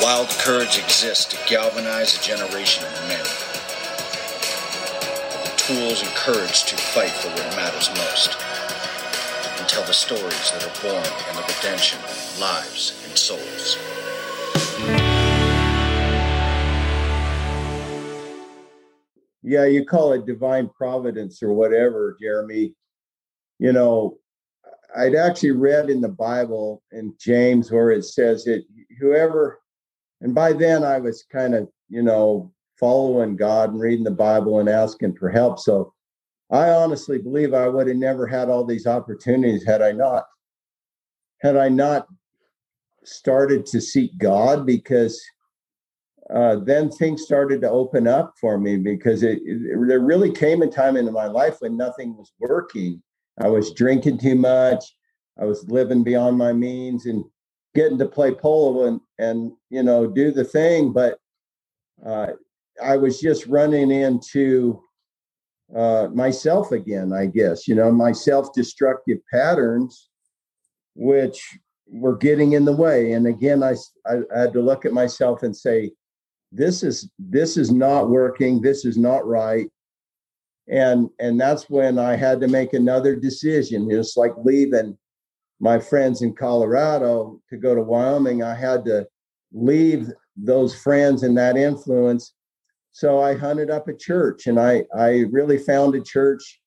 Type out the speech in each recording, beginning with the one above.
Wild courage exists to galvanize a generation of men. The tools and courage to fight for what matters most. And tell the stories that are born in the redemption of lives and souls. Yeah, you call it divine providence or whatever, Jeremy. You know, I'd actually read in the Bible in James where it says that whoever and by then I was kind of, you know, following God and reading the Bible and asking for help. So I honestly believe I would have never had all these opportunities had I not had I not started to seek God because uh, then things started to open up for me because it, it, there really came a time in my life when nothing was working. I was drinking too much. I was living beyond my means, and getting to play polo and and you know do the thing but uh, i was just running into uh, myself again i guess you know my self-destructive patterns which were getting in the way. And again I, I i had to look at myself and say this is this is not working. This is not right. And and that's when i had to make another decision it's like leaving my friends in Colorado to go to Wyoming, I had to leave those friends and that influence. So I hunted up a church and I, I really found a church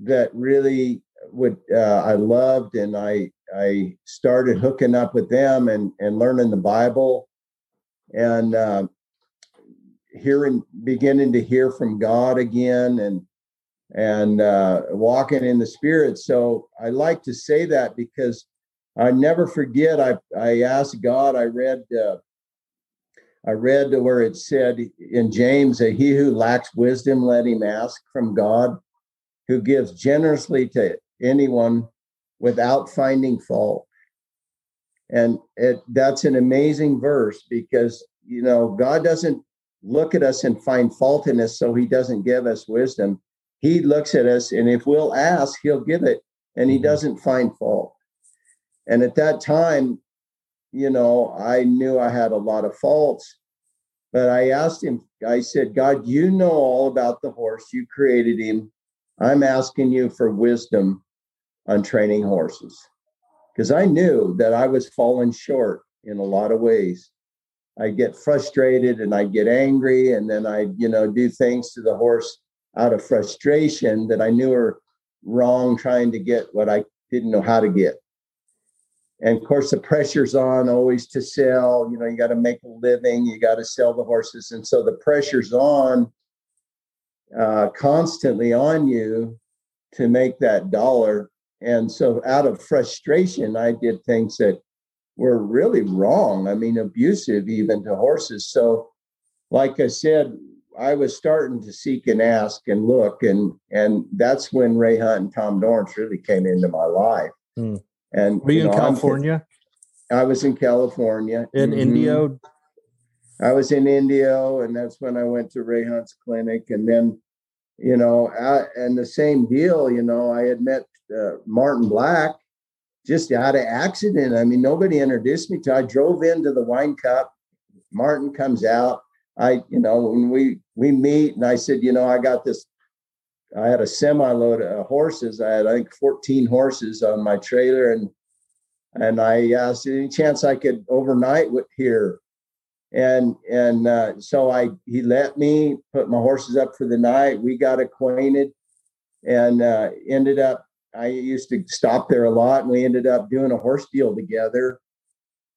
that really would uh, I loved and I I started hooking up with them and and learning the Bible and uh, hearing beginning to hear from God again and and uh, walking in the spirit. So I like to say that because I never forget. I I asked God. I read. Uh, I read where it said in James that he who lacks wisdom let him ask from God, who gives generously to anyone without finding fault. And it that's an amazing verse because you know God doesn't look at us and find fault in us, so He doesn't give us wisdom he looks at us and if we'll ask he'll give it and he mm-hmm. doesn't find fault. And at that time you know i knew i had a lot of faults but i asked him i said god you know all about the horse. You created him. I'm asking you for wisdom on training horses. Because i knew that i was falling short in a lot of ways. I get frustrated and i get angry and then i you know do things to the horse out of frustration that I knew were wrong, trying to get what I didn't know how to get. And of course, the pressure's on always to sell. You know, you got to make a living, you got to sell the horses. And so the pressure's on uh, constantly on you to make that dollar. And so, out of frustration, I did things that were really wrong. I mean, abusive even to horses. So, like I said, I was starting to seek and ask and look, and and that's when Ray Hunt and Tom Dorrance really came into my life. Hmm. And were you, you know, in California? I was in California. In mm-hmm. Indio? I was in Indio, and that's when I went to Ray Hunt's clinic. And then, you know, I, and the same deal, you know, I had met uh, Martin Black just out of accident. I mean, nobody introduced me to. I drove into the wine cup. Martin comes out. I, you know, when we we meet and I said, you know, I got this. I had a semi load of horses. I had I think 14 horses on my trailer, and and I asked any chance I could overnight with here, and and uh, so I he let me put my horses up for the night. We got acquainted, and uh, ended up. I used to stop there a lot, and we ended up doing a horse deal together.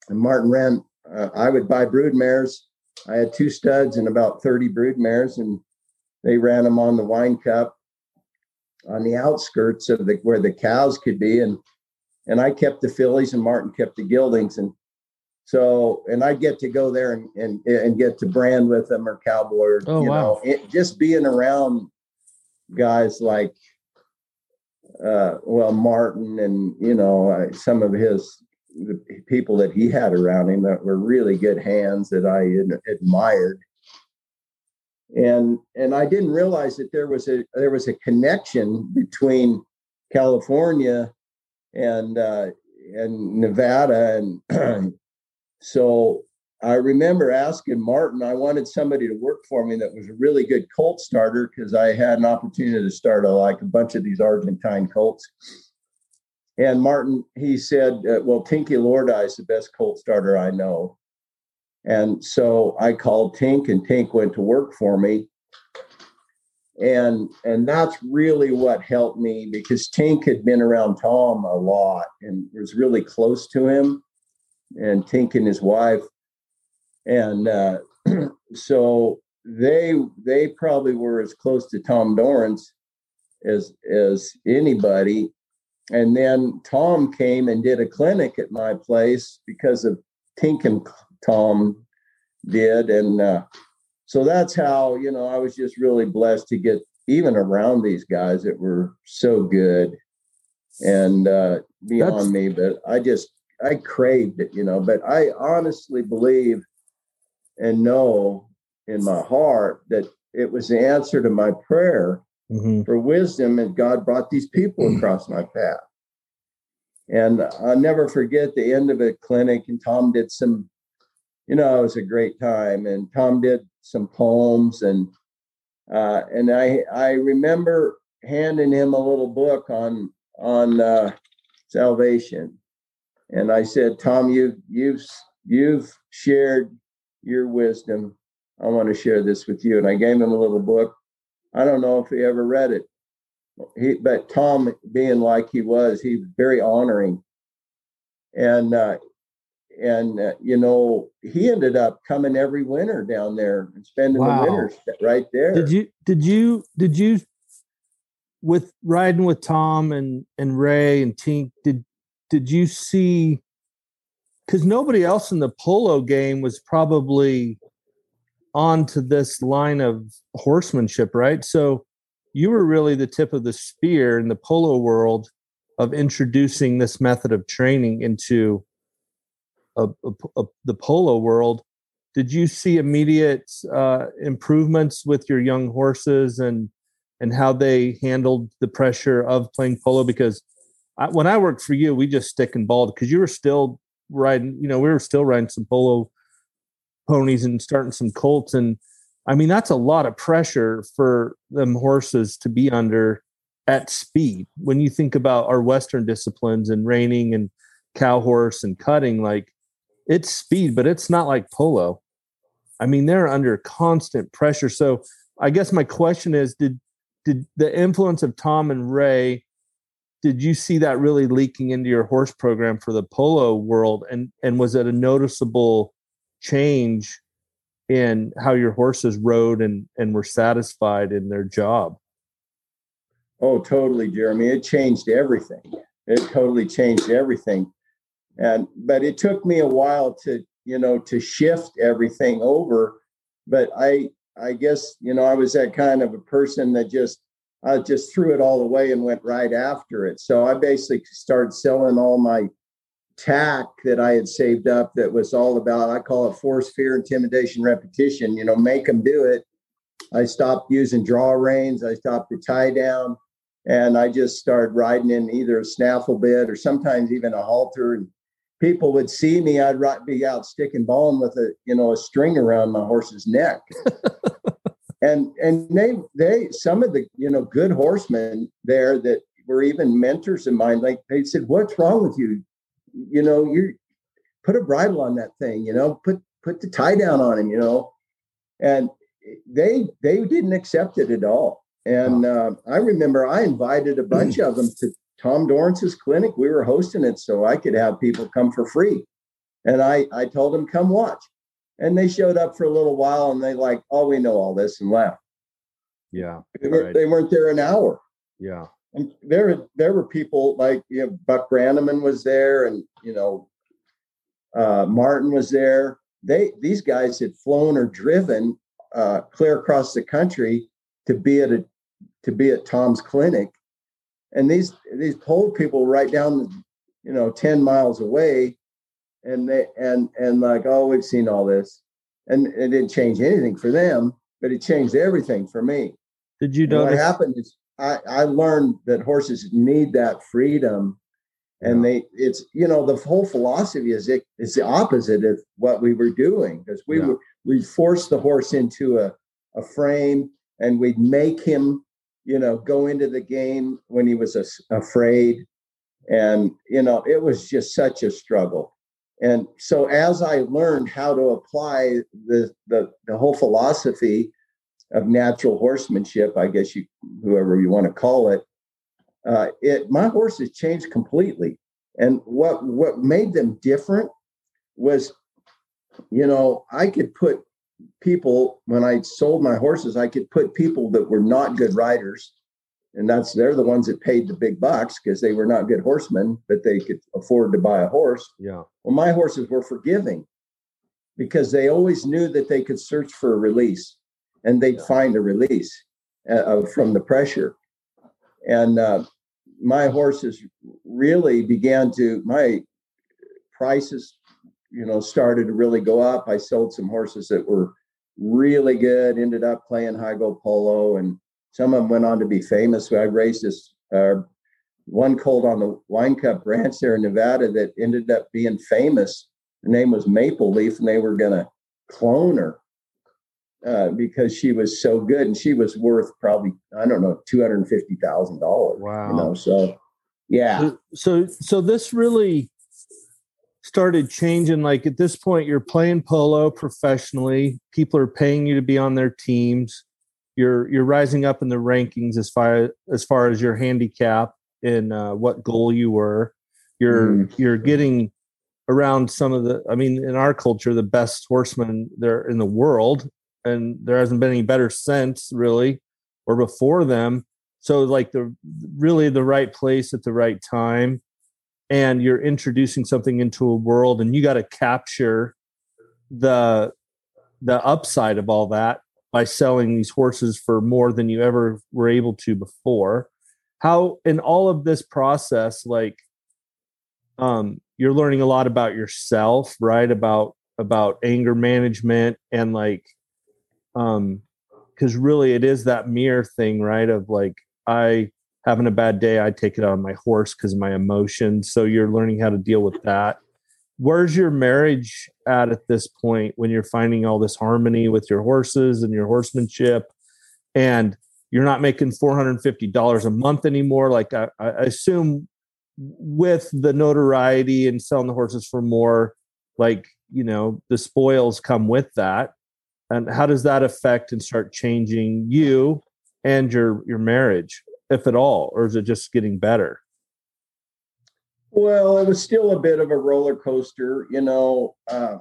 And Martin ran. Uh, I would buy brood mares I had two studs and about 30 brood mares, and they ran them on the wine cup on the outskirts of the where the cows could be. And and I kept the fillies and Martin kept the geldings. And so and I'd get to go there and and, and get to brand with them or cowboy or oh, you wow. know, it, just being around guys like uh, well Martin and you know some of his the people that he had around him that were really good hands that I admired. And and I didn't realize that there was a there was a connection between California and uh, and Nevada, and so I remember asking Martin, I wanted somebody to work for me that was a really good colt starter because I had an opportunity to start a, like a bunch of these Argentine colts. And Martin, he said, uh, well, Tinky Lordi is the best colt starter I know. And so I called Tink and Tink went to work for me. And and that's really what helped me because Tink had been around Tom a lot and was really close to him and Tink and his wife. And uh, so they they probably were as close to Tom Dorrance as as anybody. And then Tom came and did a clinic at my place because of Tink and Tom did. And uh, so that's how, you know, I was just really blessed to get even around these guys that were so good and uh, beyond that's... me. But I just, I craved it, you know, but I honestly believe and know in my heart that it was the answer to my prayer mm-hmm. for wisdom, and God brought these people mm-hmm. across my path. And I'll never forget the end of a clinic, and Tom did some, you know, it was a great time. And Tom did some poems, and uh, and I I remember handing him a little book on on uh, salvation, and I said, Tom, you you've you've shared your wisdom. I want to share this with you. And I gave him a little book. I don't know if he ever read it. He, but Tom, being like he was, he's very honoring. And uh, and uh, you know he ended up coming every winter down there and spending wow. the winters right there. Did you did you did you with riding with Tom and and Ray and Tink? Did did you see because nobody else in the polo game was probably onto this line of horsemanship, right? So you were really the tip of the spear in the polo world of introducing this method of training into a, a, a, the polo world. Did you see immediate uh, improvements with your young horses and and how they handled the pressure of playing polo? Because I, when I worked for you, we just stick and balled because you were still riding, you know, we were still riding some polo ponies and starting some colts. And I mean, that's a lot of pressure for them horses to be under at speed. When you think about our Western disciplines and reining and cow horse and cutting, like it's speed, but it's not like polo. I mean, they're under constant pressure. So I guess my question is, did did the influence of Tom and Ray did you see that really leaking into your horse program for the polo world and and was it a noticeable change in how your horses rode and and were satisfied in their job. Oh totally jeremy. It changed everything. It totally changed everything. And but it took me a while to you know to shift everything over. But i i guess you know i was that kind of a person that just I just threw it all away and went right after it. So I basically started selling all my tack that I had saved up that was all about, I call it force, fear, intimidation, repetition, you know, make them do it. I stopped using draw reins. I stopped the tie down and I just started riding in either a snaffle bit or sometimes even a halter. And people would see me, I'd be out sticking balling with a, you know, a string around my horse's neck. and and they they some of the you know good horsemen there that were even mentors of mine like they said what's wrong with you you know you put a bridle on that thing you know put put the tie down on him you know and they they didn't accept it at all and uh, i remember i invited a bunch of them to tom dorrance's clinic we were hosting it so i could have people come for free and i i told them come watch and they showed up for a little while and they like, oh, we know all this and left. Yeah. They, were, right. they weren't there an hour. Yeah. And there, there were people like, you know, Buck Brannaman was there and, you know, uh, Martin was there. They, these guys had flown or driven uh, clear across the country to be at a, to be at Tom's clinic. And these, these pole people right down, you know, 10 miles away and they and and like oh we've seen all this and it didn't change anything for them but it changed everything for me did you know what happened is I, I learned that horses need that freedom and they it's you know the whole philosophy is it is the opposite of what we were doing because we yeah. were we forced the horse into a, a frame and we'd make him you know go into the game when he was a, afraid. And you know it was just such a struggle. And so as i learned how to apply the the, the whole philosophy of natural horsemanship i guess you whoever you want to call it uh, it my horses changed completely. And what what made them different was, you know, I could put people when I sold my horses, I could put people that were not good riders, and that's they're the ones that paid the big bucks because they were not good horsemen, but they could afford to buy a horse. Yeah. Well, my horses were forgiving because they always knew that they could search for a release and they'd yeah. find a release uh, from the pressure. And uh, my horses really began to my prices you know started to really go up. I sold some horses that were really good ended up playing high-goal polo and some of them went on to be famous. I raised this uh, one colt on the wine cup ranch there in nevada that ended up being famous. Her name was maple leaf and they were going to clone her uh, because she was so good and she was worth probably I don't know two hundred and fifty thousand dollars. Wow! You know, so yeah. So so this really started changing. Like at this point, you're playing polo professionally. People are paying you to be on their teams. You're you're rising up in the rankings as far as far as your handicap and uh, what goal you were. You're mm. you're getting around some of the. I mean, in our culture, the best horsemen there in the world and there hasn't been any better since really or before them. So like the really the right place at the right time. And you're introducing something into a world and you got to capture the the upside of all that by selling these horses for more than you ever were able to before. How in all of this process like um you're learning a lot about yourself right? About about anger management and like um because really it is that mirror thing right of like i having a bad day i take it on my horse because of my emotions so you're learning how to deal with that. Where's your marriage at at this point when you're finding all this harmony with your horses and your horsemanship? And you're not making $450 a month anymore like I, I assume with the notoriety and selling the horses for more like you know the spoils come with that and how does that affect and start changing you and your your marriage if at all or is it just getting better? Well it was still a bit of a roller coaster you know uh,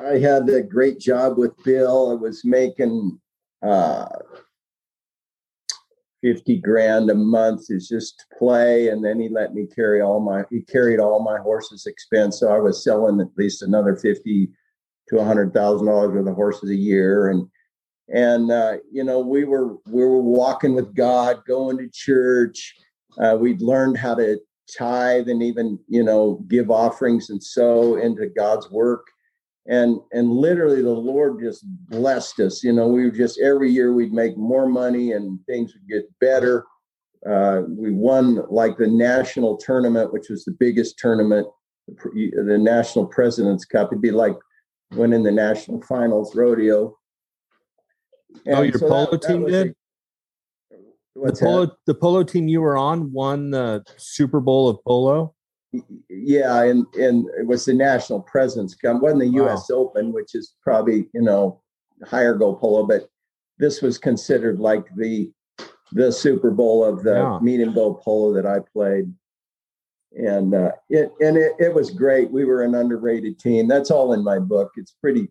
i had a great job with bill. I was making uh, 50 grand a month is just to play and then he let me carry all my he carried all my horses expense so i was selling at least another 50 to a hundred thousand dollars worth of horses a year, and and uh, you know we were we were walking with God, going to church. Uh, we'd learned how to tithe and even you know give offerings and sow into God's work, and and literally the Lord just blessed us. You know, we were just every year we'd make more money and things would get better. Uh, we won like the national tournament, which was the biggest tournament, the National President's Cup. It'd be like went in the national finals rodeo. Oh, and oh, your so polo that, team that did. A, the polo, that? the polo team you were on won the Super Bowl of polo. Yeah, and and it was the national President's. It wasn't the U.S. Wow. Open, which is probably you know higher goal polo, but this was considered like the the Super Bowl of the yeah. meet and go polo that I played and uh, it and it, it was great. We were an underrated team. That's all in my book. It's pretty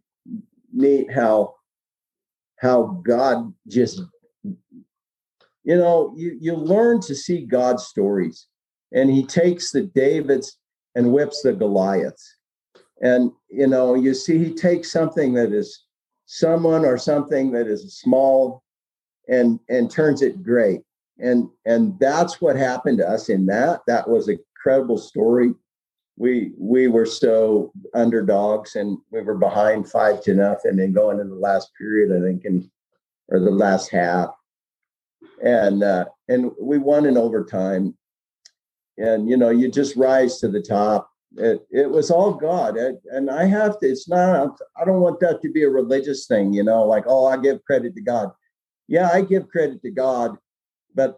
neat how how God just you know you you learn to see God's stories, and He takes the Davids and whips the Goliaths, and you know you see He takes something that is someone or something that is small and and turns it great and and that's what happened to us in that that was a incredible story. We we were so underdogs and we were behind five to nothing and then going in the last period, I think, and or the last half. And uh, and we won in overtime. and you know you just rise to the top it, it was all god it, and i have to it's not i don't want that to be a religious thing you know like oh i give credit to god yeah i give credit to god but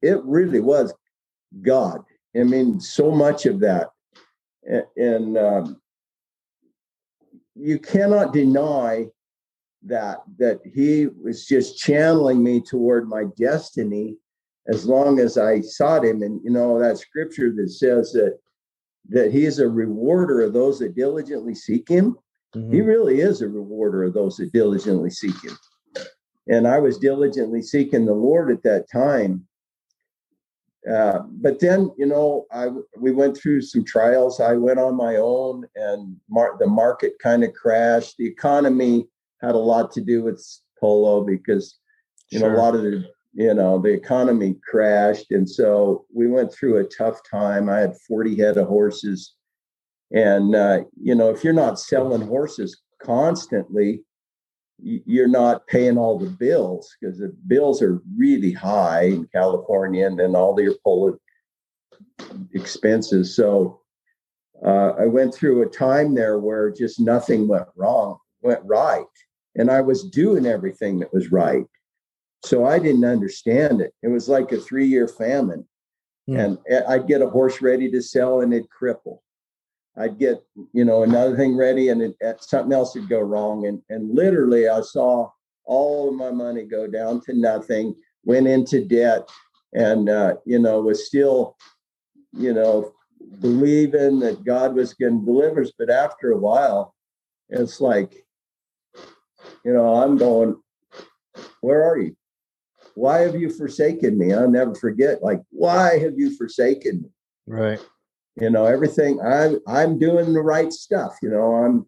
it really was god i mean so much of that and, and um, you cannot deny that that he was just channeling me toward my destiny as long as I sought him. And you know that scripture that says that that he is a rewarder of those that diligently seek him. Mm-hmm. He really is a rewarder of those that diligently seek him. And I was diligently seeking the Lord at that time. Uh, but then, you know, I we went through some trials. I went on my own, and mar- the market kind of crashed. The economy had a lot to do with polo because you sure. know a lot of the you know the economy crashed and so we went through a tough time i had 40 head of horses and uh, you know if you're not selling horses constantly you're not paying all the bills because the bills are really high in california and then all your polo expenses so uh, i went through a time there where just nothing went wrong went right and i was doing everything that was right so I didn't understand it. It was like a three year famine. Mm. And I'd get a horse ready to sell and it'd cripple. I'd get, you know, another thing ready and it, something else would go wrong. And, and literally, I saw all of my money go down to nothing, went into debt, and, uh, you know, was still, you know, believing that God was going to deliver us. But after a while, it's like, you know, I'm going, where are you? why have you forsaken me? I'll never forget, like, why have you forsaken me? Right. You know, everything I'm I'm doing the right stuff. You know, I'm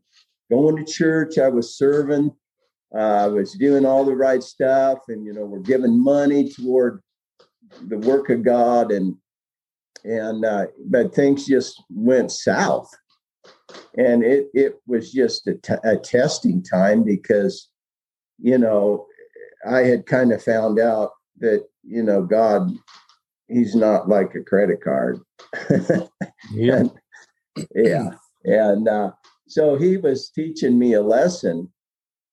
going to church, I was serving, uh, I was doing all the right stuff, and you know, we're giving money toward the work of God and and uh, but things just went south and it it was just a, t- a testing time because you know I had kind of found out that, you know, God, he's not like a credit card. yeah. and, yeah. And uh, so he was teaching me a lesson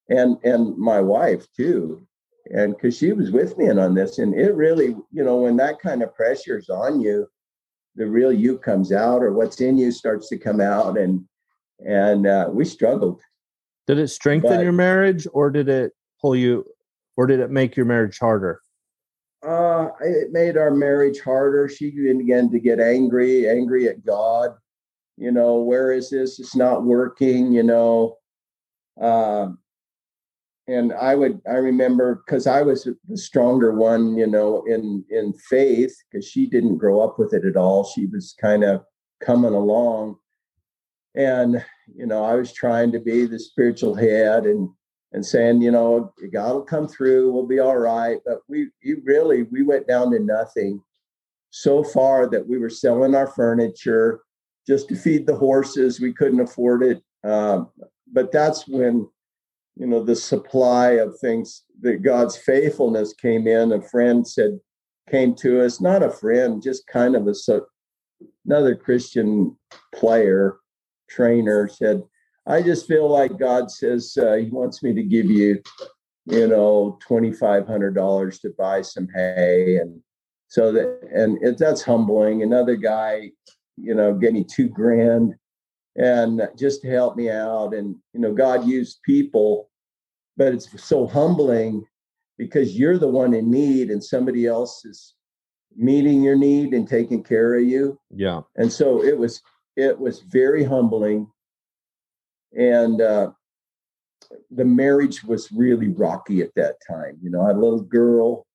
and and my wife too and because she was with me and on this and it really you know when that kind of pressure's on you the real you comes out or what's in you starts to come out and and uh, we struggled did it strengthen but, your marriage or did it pull you or did it make your marriage harder? Uh, it made our marriage harder. She began to get angry, angry at God. You know, where is this? It's not working. You know, uh, and I would I remember because I was the stronger one. You know, in in faith because she didn't grow up with it at all. She was kind of coming along, and you know, I was trying to be the spiritual head and and saying, you know, God will come through, we'll be all right. But we, you really, we went down to nothing so far that we were selling our furniture just to feed the horses. We couldn't afford it. Um, but that's when, you know, the supply of things that God's faithfulness came in. A friend said, came to us, not a friend, just kind of a so, another Christian player, trainer said, I just feel like God says uh, He wants me to give you, you know, twenty five hundred dollars to buy some hay, and so that and it, that's humbling. Another guy, you know, gave me two grand, and just to help me out, and you know, God used people, but it's so humbling because you're the one in need, and somebody else is meeting your need and taking care of you. Yeah, and so it was it was very humbling and uh, the marriage was really rocky at that time. You know, I had a little girl,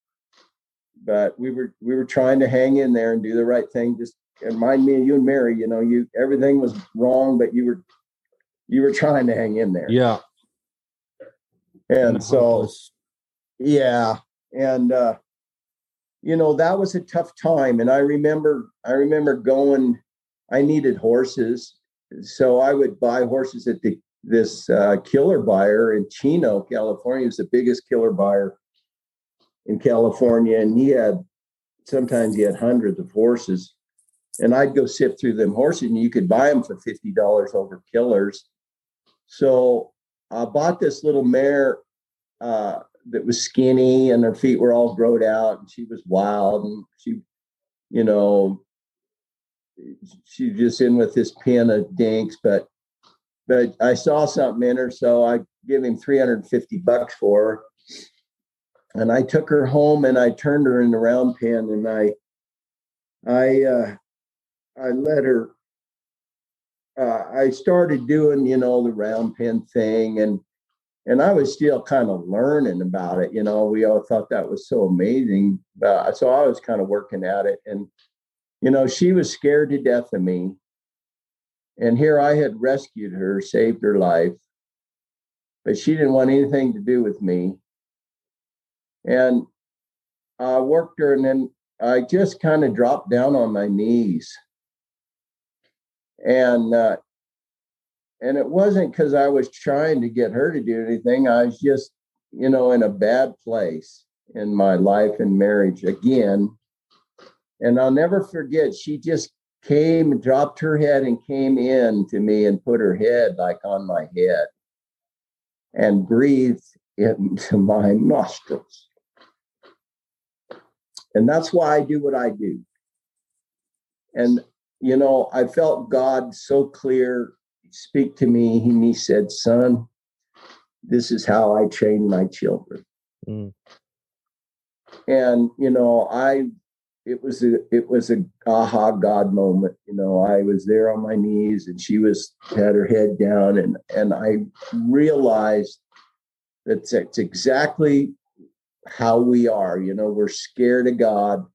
but we were we were trying to hang in there and do the right thing. Just remind me of you and Mary. You know, you everything was wrong, but you were you were trying to hang in there. Yeah. And, and so, yeah, and uh, you know that was a tough time. And I remember I remember going. I needed horses so I would buy horses at the this uh, killer buyer in Chino, California. Was the biggest killer buyer in California, and he had sometimes he had hundreds of horses. and I'd go sift through them horses, and you could buy them for fifty dollars over killers. So I bought this little mare uh, that was skinny, and her feet were all growed out, and she was wild, and she, you know, she just in with this pin of dinks, but but I saw something in her, so I give him 350 bucks for her. And I took her home and I turned her in the round pen and I I uh I let her uh, I started doing, you know, the round pen thing and and I was still kind of learning about it. You know, we all thought that was so amazing. But so I was kind of working at it. And, you know, she was scared to death of me. And here I had rescued her, saved her life, but she didn't want anything to do with me. And I worked her, and then I just kind of dropped down on my knees. And uh, and it wasn't because I was trying to get her to do anything. I was just, you know, in a bad place in my life and marriage again. And I'll never forget, she just came, dropped her head, and came in to me and put her head like on my head and breathed into my nostrils. And that's why I do what I do. And, you know, I felt God so clear speak to me and he said, Son, this is how I train my children. Mm. And, you know, I it was a it was a aha God moment. You know, I was there on my knees and she was had her head down and and I realized that that's exactly how we are. You know, we're scared of God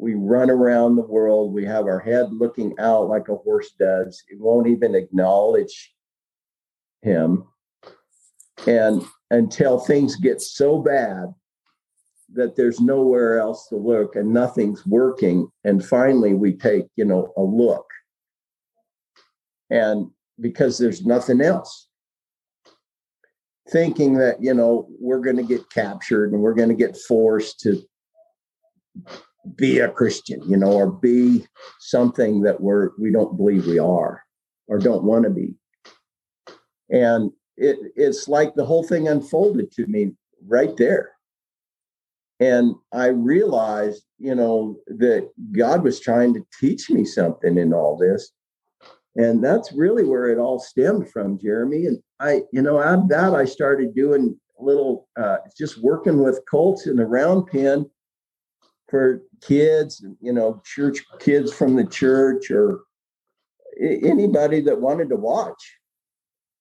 we run around the world. We have our head looking out like a horse does. It won't even acknowledge him. And until things get so bad that there's nowhere else to look and nothing's working. And finally, we take, you know, a look. And because there's nothing else, thinking that, you know, we're going to get captured and we're going to get forced to be a Christian, you know, or be something that we're we don't believe we are or don't want to be. And it it's like the whole thing unfolded to me right there. And I realized, you know, that God was trying to teach me something in all this. And that's really where it all stemmed from, Jeremy. And I, you know, out of that, I started doing little, uh, just working with colts in the round pen for kids, you know, church kids from the church or anybody that wanted to watch.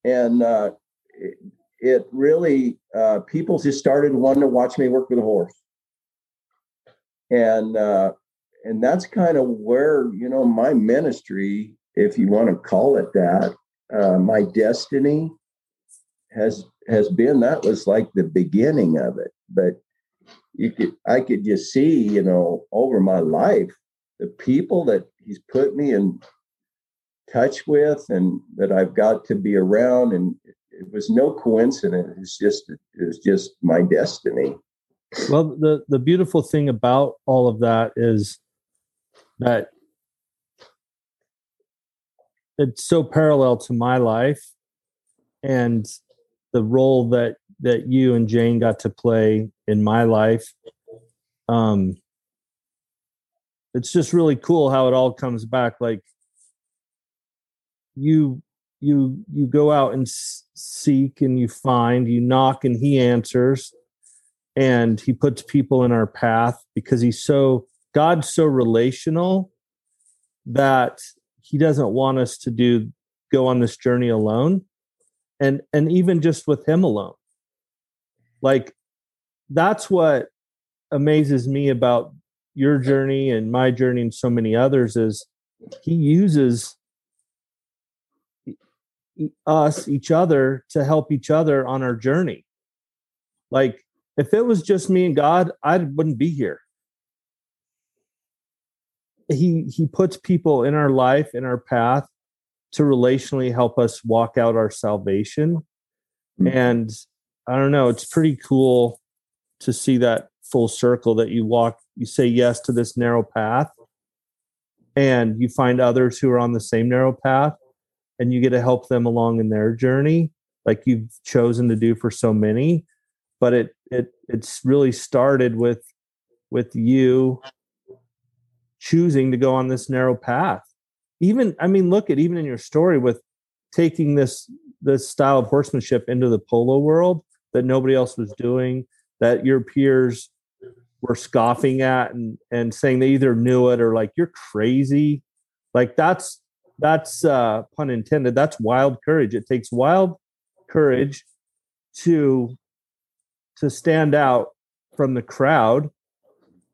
And uh, it, it really, uh, people just started wanting to watch me work with a horse. And uh, and that's kind of where you know my ministry, if you want to call it that, uh, my destiny has has been. That was like the beginning of it, but you could I could just see, you know, over my life, the people that he's put me in touch with and that I've got to be around. And it was no coincidence. It's just it's just my destiny. Well, the the beautiful thing about all of that is that it's so parallel to my life and the role that that you and Jane got to play in my life. Um, it's just really cool how it all comes back. Like you, you, you go out and seek and you find, you knock and he answers, and he puts people in our path because he's so God's so relational that he doesn't want us to do go on this journey alone and and even just with him alone. Like that's what amazes me about your journey and my journey and so many others is he uses us each other to help each other on our journey. Like if it was just me and god i wouldn't be here he he puts people in our life in our path to relationally help us walk out our salvation mm-hmm. and I don't know. It's pretty cool to see that full circle that you walk, you say yes to this narrow path. and you find others who are on the same narrow path and you get to help them along in their journey like you've chosen to do for so many but it it it's really started with with you choosing to go on this narrow path. Even i mean look at even in your story with taking this this style of horsemanship into the polo world that nobody else was doing that your peers were scoffing at and and saying they either knew it or like you're crazy. Like that's that's uh pun intended that's wild courage. It takes wild courage to to stand out from the crowd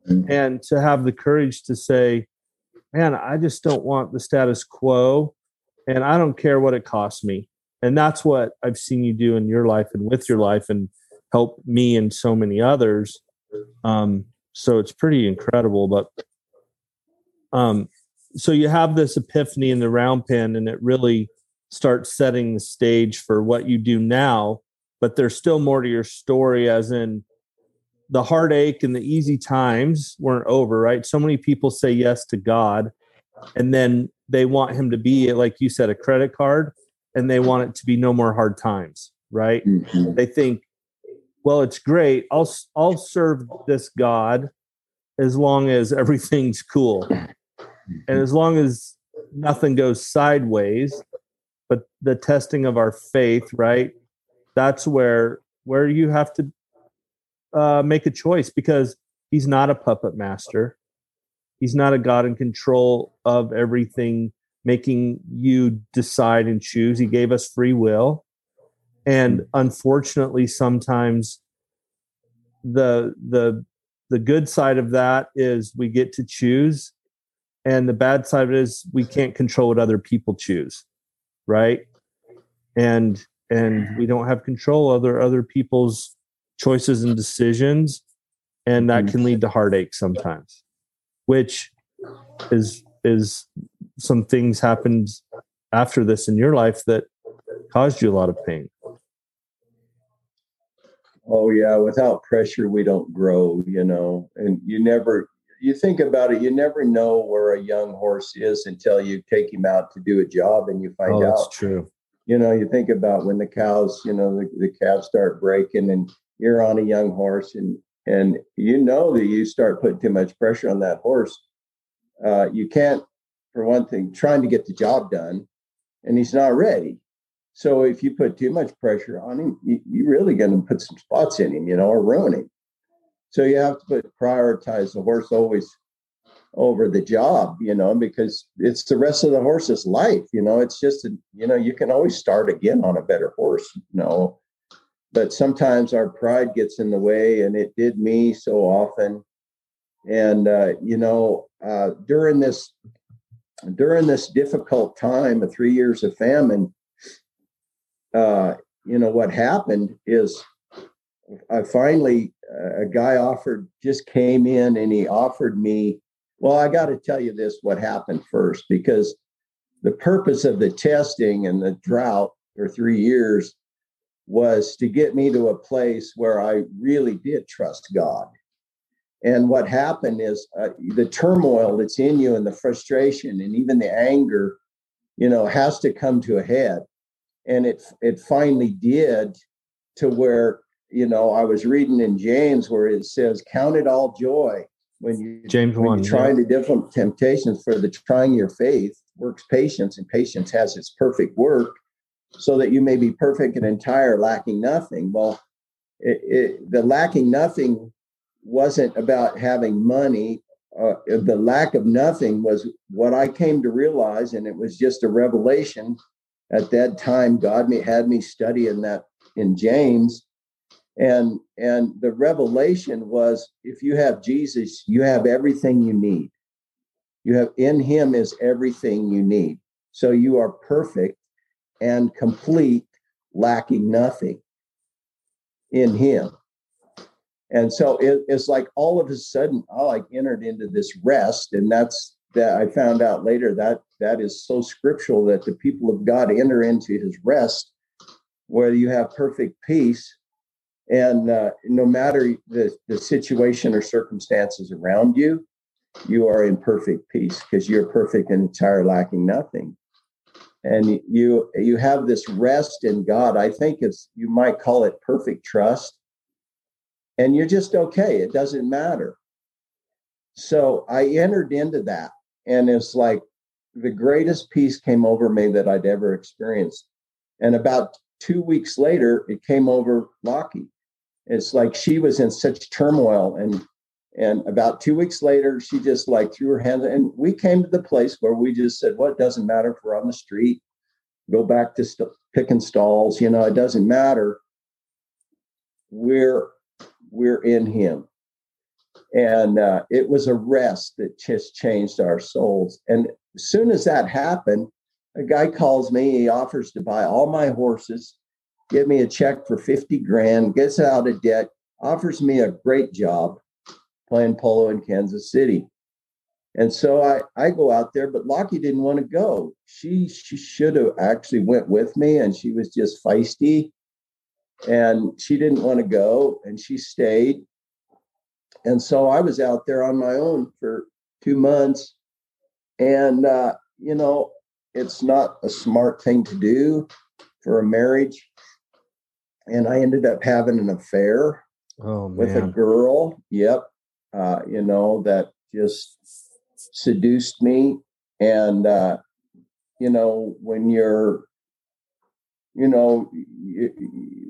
mm-hmm. and to have the courage to say man i just don't want the status quo and i don't care what it costs me. And that's what i've seen you do in your life and with your life and help me and so many others. Um so it's pretty incredible but um so you have this epiphany in the round pen and it really starts setting the stage for what you do now but there's still more to your story as in the heartache and the easy times weren't over right? So many people say yes to god and then they want him to be like you said a credit card and they want it to be no more hard times right? Mm-hmm. they think well it's great. I'll i'll serve this god as long as everything's cool. And as long as nothing goes sideways but the testing of our faith right that's where where you have to uh, make a choice because he's not a puppet master. He's not a god in control of everything making you decide and choose. He gave us free will. And unfortunately sometimes the the the good side of that is we get to choose and the bad side of it is we can't control what other people choose right? And and mm-hmm. we don't have control over other people's choices and decisions and that can mm-hmm. lead to heartache sometimes which is is some things happened after this in your life that caused you a lot of pain oh yeah without pressure we don't grow you know and you never you think about it, you never know where a young horse is until you take him out to do a job and you find oh, out. That's true. You know, you think about when the cows, you know, the, the calves start breaking and you're on a young horse and and you know that you start putting too much pressure on that horse. Uh, you can't, for one thing, trying to get the job done, and he's not ready. So if you put too much pressure on him, you, you're really going to put some spots in him, you know, or ruin him. So you have to put prioritize the horse always over the job, you know, because it's the rest of the horse's life. You know, it's just a, you know, you can always start again on a better horse, you know. But sometimes our pride gets in the way, and it did me so often. And uh, you know, uh, during this during this difficult time of three years of famine, uh, you know, what happened is I finally a guy offered just came in and he offered me well i got to tell you this what happened first because the purpose of the testing and the drought for three years was to get me to a place where i really did trust god. And what happened is uh, the turmoil that's in you and the frustration and even the anger you know has to come to a head. And it it finally did to where you know, I was reading in James where it says, "Count it all joy when you James when one trying yeah. the different temptations for the trying your faith works patience, and patience has its perfect work, so that you may be perfect and entire, lacking nothing." Well, it, it, the lacking nothing wasn't about having money. Uh, the lack of nothing was what I came to realize, and it was just a revelation. At that time, God had me studying that in James and and the revelation was if you have jesus you have everything you need. You have in him is everything you need. So you are perfect and complete lacking nothing in him. And so it, it's like all of a sudden i like entered into this rest and that's that i found out later that that is so scriptural that the people of god enter into his rest where you have perfect peace and uh, no matter the, the situation or circumstances around you, you are in perfect peace because you're perfect and entire, lacking nothing. And you you have this rest in God. I think it's you might call it perfect trust. And you're just okay. It doesn't matter. So I entered into that. And it's like the greatest peace came over me that I'd ever experienced. And about two weeks later, it came over Lockie. It's like she was in such turmoil and and about two weeks later, she just like threw her hands and we came to the place where we just said, well, it doesn't matter if we're on the street, go back to st- picking stalls, you know, it doesn't matter. We're we're in him. And uh, it was a rest that just changed our souls. And as soon as that happened, a guy calls me, he offers to buy all my horses, give me a check for 50 grand, gets out of debt, offers me a great job playing polo in Kansas City. And so I, I go out there, but Lockie didn't want to go. She she should have actually went with me, and she was just feisty, and she didn't want to go, and she stayed. And so I was out there on my own for two months, and uh, you know it's not a smart thing to do for a marriage. And I ended up having an affair Oh with a girl. Yep. Uh, you know, that just seduced me. And, uh, you know, when you're, you know, you,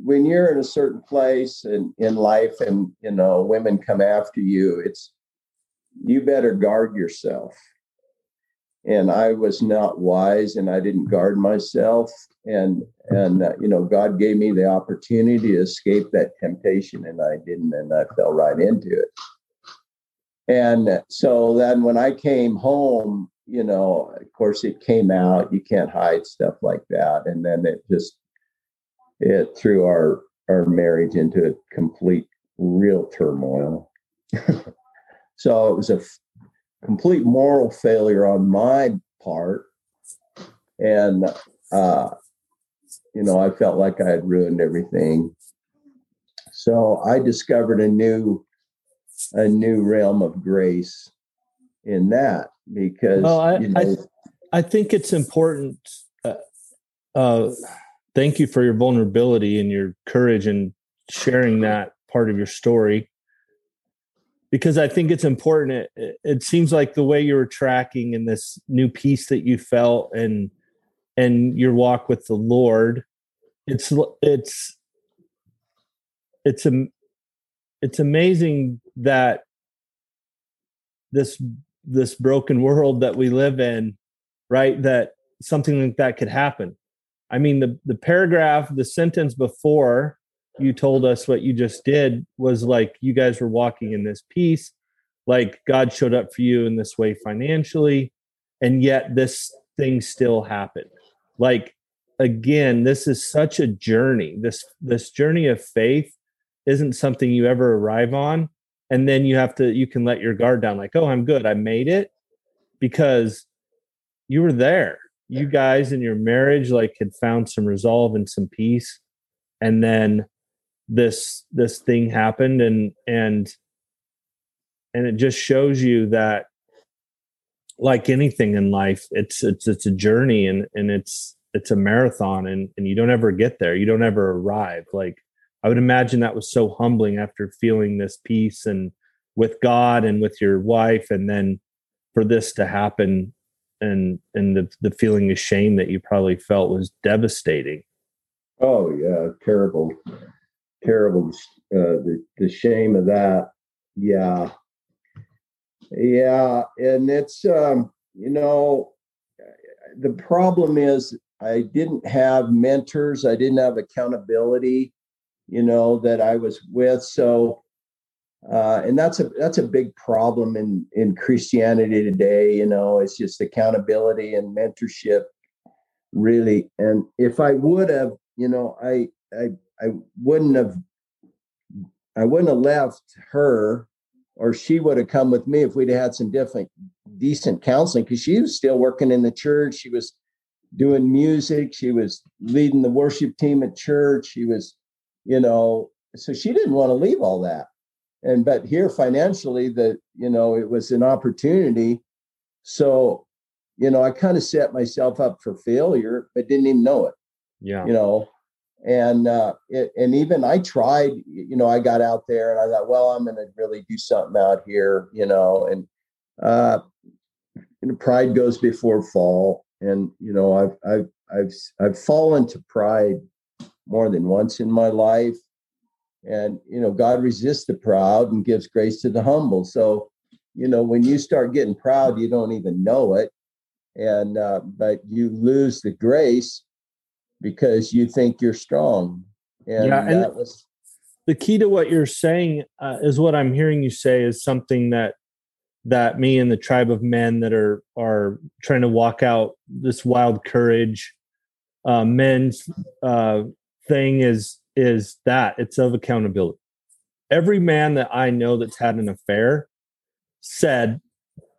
when you're in a certain place and in life and, you know, women come after you, it's, you better guard yourself. And I was not wise and I didn't guard myself. And, and, uh, you know, God gave me the opportunity to escape that temptation and I didn't, and I fell right into it. And so then when I came home, you know, of course it came out, you can't hide stuff like that. And then it just, it threw our, our marriage into a complete real turmoil. so it was a complete moral failure on my part. And, uh, you know, I felt like I had ruined everything. So I discovered a new a new realm of grace in that because Well, I- you know I think it's important. Uh, uh, thank you for your vulnerability and your courage and sharing that part of your story. Because I think it's important. It, it seems like the way you were tracking in this new peace that you felt and and your walk with the Lord, it's it's it's a it's amazing that this this broken world that we live in right that something like that could happen i mean the the paragraph the sentence before you told us what you just did was like you guys were walking in this peace like god showed up for you in this way financially and yet this thing still happened. Like again this is such a journey. This this journey of faith isn't something you ever arrive on and then you have to you can let your guard down like oh i'm good. I made it because you were there. You guys in your marriage like had found some resolve and some peace and then this this thing happened and and and it just shows you that like anything in life it's it's it's a journey and and it's it's a marathon and and you don't ever get there. You don't ever arrive. Like i would imagine that was so humbling after feeling this peace and with god and with your wife and then for this to happen and and the the feeling of shame that you probably felt was devastating. Oh yeah terrible terrible uh, the, the shame of that yeah yeah and it's um you know the problem is i didn't have mentors i didn't have accountability you know that i was with so uh, and that's a that's a big problem in in Christianity today. You know, it's just accountability and mentorship, really. And if I would have, you know, I I I wouldn't have I wouldn't have left her, or she would have come with me if we'd had some different decent counseling because she was still working in the church. She was doing music. She was leading the worship team at church. She was, you know, so she didn't want to leave all that and but here financially that you know it was an opportunity so you know i kind of set myself up for failure but didn't even know it yeah you know and uh it, and even i tried you know i got out there and i thought well i'm going to really do something out here you know and uh pride goes before fall. And you know i've i've i've i've fallen to pride more than once in my life. And you know god resists the proud and gives grace to the humble. So you know when you start getting proud you don't even know it. And uh, but you lose the grace because you think you're strong and, Yeah, and- that was the key to what you're saying uh, is what I'm hearing you say is something that that me and the tribe of men that are are trying to walk out this wild courage uh, men's uh, thing is is that it's of accountability. Every man that I know that's had an affair said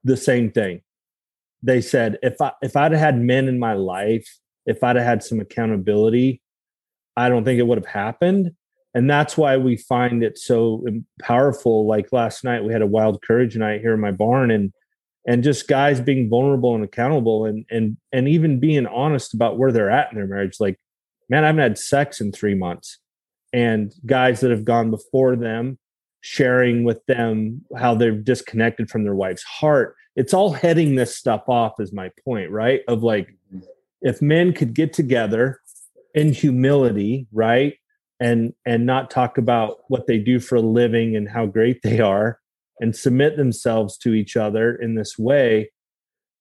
the same thing. They said if I if I'd had men in my life, if I'd have had some accountability, I don't think it would have happened. And that's why we find it so powerful. Like last night we had a wild courage night here in my barn and and just guys being vulnerable and accountable and and and even being honest about where they're at in their marriage. Like man i haven't had sex in three months. And guys that have gone before them sharing with them how they're disconnected from their wife's heart. It's all heading this stuff off is my point right? Of like if men could get together in humility right and and not talk about what they do for a living and how great they are and submit themselves to each other in this way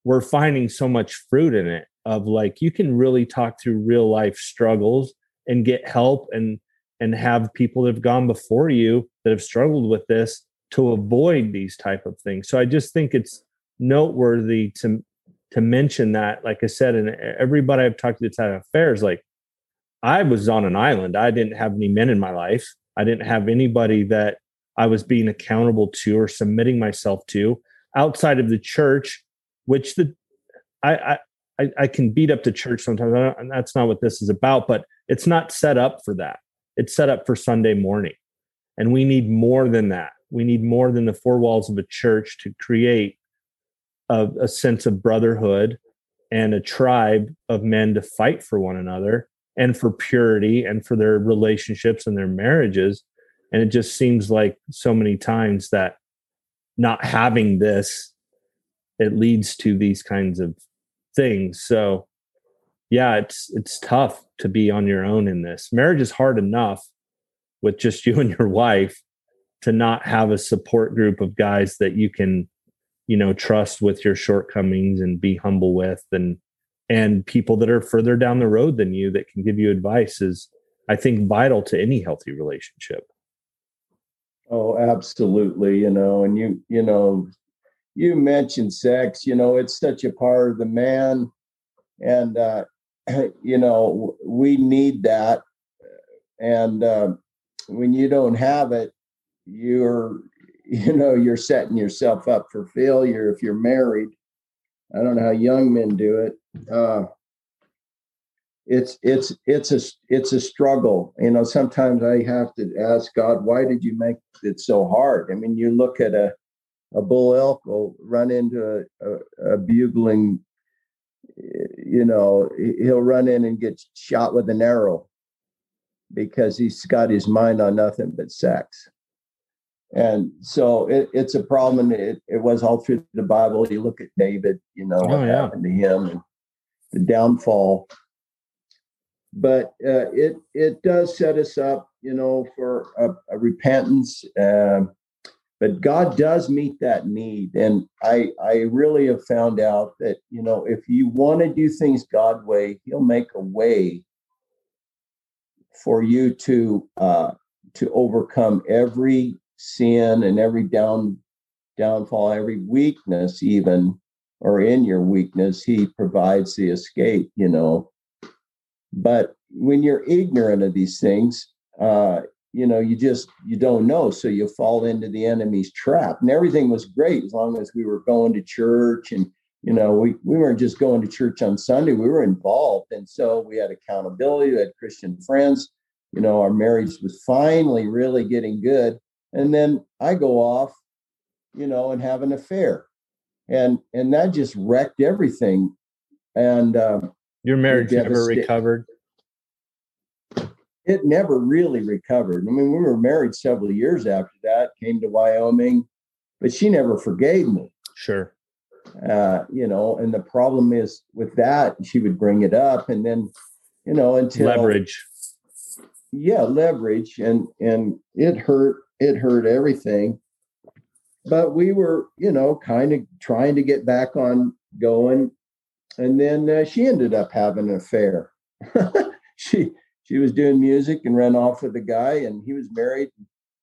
we're finding so much fruit in it of like you can really talk through real life struggles and get help and and have people that have gone before you that have struggled with this to avoid these type of things. So i just think it's noteworthy to to mention that like i said and everybody i've talked to that's had affairs like I was on an island. I didn't have any men in my life. I didn't have anybody that I was being accountable to or submitting myself to outside of the church, which the I I, I can beat up the church sometimes. And that's not what this is about, but it's not set up for that. It's set up for Sunday morning. And we need more than that. We need more than the four walls of a church to create a, a sense of brotherhood and a tribe of men to fight for one another and for purity and for their relationships and their marriages. And it just seems like so many times that not having this, it leads to these kinds of things. So yeah, it's it's tough to be on your own in this. Marriage is hard enough with just you and your wife to not have a support group of guys that you can, you know, trust with your shortcomings and be humble with and and people that are further down the road than you that can give you advice is i think vital to any healthy relationship. Oh absolutely you know and you you know you mentioned sex you know it's such a part of the man and uh you know we need that and uh, when you don't have it you're you know you're setting yourself up for failure if you're married. I don't know how young men do it. Uh, it's it's it's a it's a struggle. You know sometimes i have to ask god why did you make it so hard? I mean you look at a a bull elk will run into a, a, a bugling you know he'll run in and get shot with an arrow because he's got his mind on nothing but sex and so it, it's a problem and it, it was all through the bible. You look at david you know Oh, what yeah. happened to him and the downfall. But uh, it it does set us up you know for a, a repentance um, but god does meet that need. And i i really have found out that you know if you want to do things god way he'll make a way for you to uh to overcome every sin and every down downfall every weakness even or in your weakness he provides the escape you know? But when you're ignorant of these things uh you know you just you don't know so you fall into the enemy's trap. And everything was great as long as we were going to church and you know we we weren't just going to church on sunday we were involved. And so we had accountability we had christian friends you know our marriage was finally really getting good and then I go off, you know, and have an affair, and and that just wrecked everything. And um, your marriage never recovered. It never really recovered. I mean, we were married several years after that. Came to Wyoming, but she never forgave me. Sure. Uh, you know, and the problem is with that, she would bring it up, and then, you know, until leverage. Yeah, leverage, and and it hurt. It hurt everything. But we were, you know, kind of trying to get back on going, and then uh, she ended up having an affair. she she was doing music and ran off with a guy, and he was married.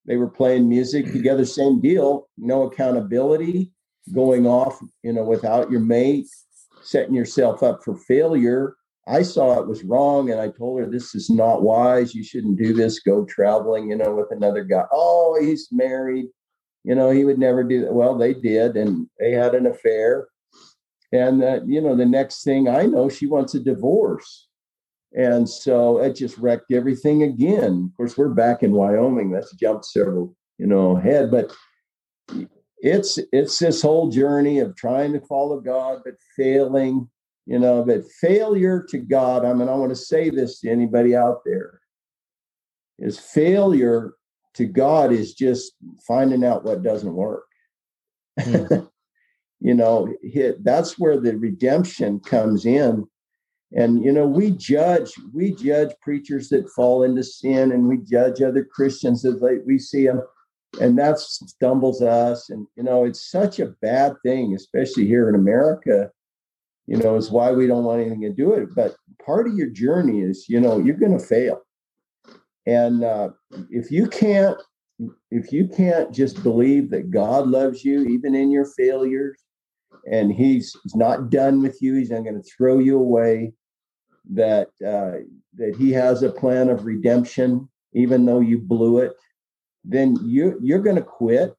They were playing music together, same deal, no accountability going off, you know, without your mate, setting yourself up for failure. I saw it was wrong and I told her this is not wise. You shouldn't do this. Go traveling, you know, with another guy. Oh, he's married. You know, he would never do that. Well, they did, and they had an affair. And uh, you know, the next thing I know, she wants a divorce. And so it just wrecked everything again. Of course, we're back in Wyoming. That's jumped several, you know, ahead. But it's it's this whole journey of trying to follow God but failing, you know, but failure to God. I mean, I want to say this to anybody out there is failure to God is just finding out what doesn't work. Mm. you know, that's where the redemption comes in. And you know, we judge, we judge preachers that fall into sin, and we judge other Christians as like we see them and that stumbles us and you know it's such a bad thing especially here in america you know is why we don't want anything to do it but part of your journey is you know you're going to fail and uh, if you can't if you can't just believe that god loves you even in your failures and he's, he's not done with you he's not going to throw you away that uh, that he has a plan of redemption even though you blew it then you you're going to quit.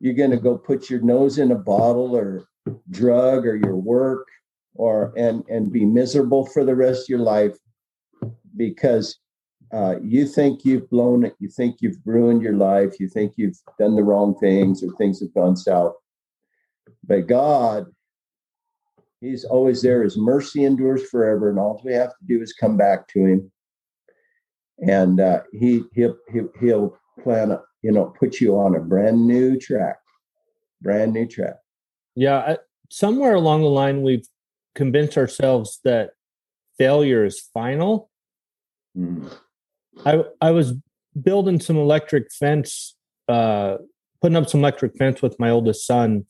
You're going to go put your nose in a bottle or drug or your work or and and be miserable for the rest of your life because uh, you think you've blown it, you think you've ruined your life, you think you've done the wrong things or things have gone south. But God, He's always there. His mercy endures forever, and all we have to do is come back to Him, and uh, He he'll, he'll plan, you know, put you on a brand new track, brand new track. Yeah. I, somewhere along the line, we've convinced ourselves that failure is final. Mm. I, I was building some electric fence, uh, putting up some electric fence with my oldest son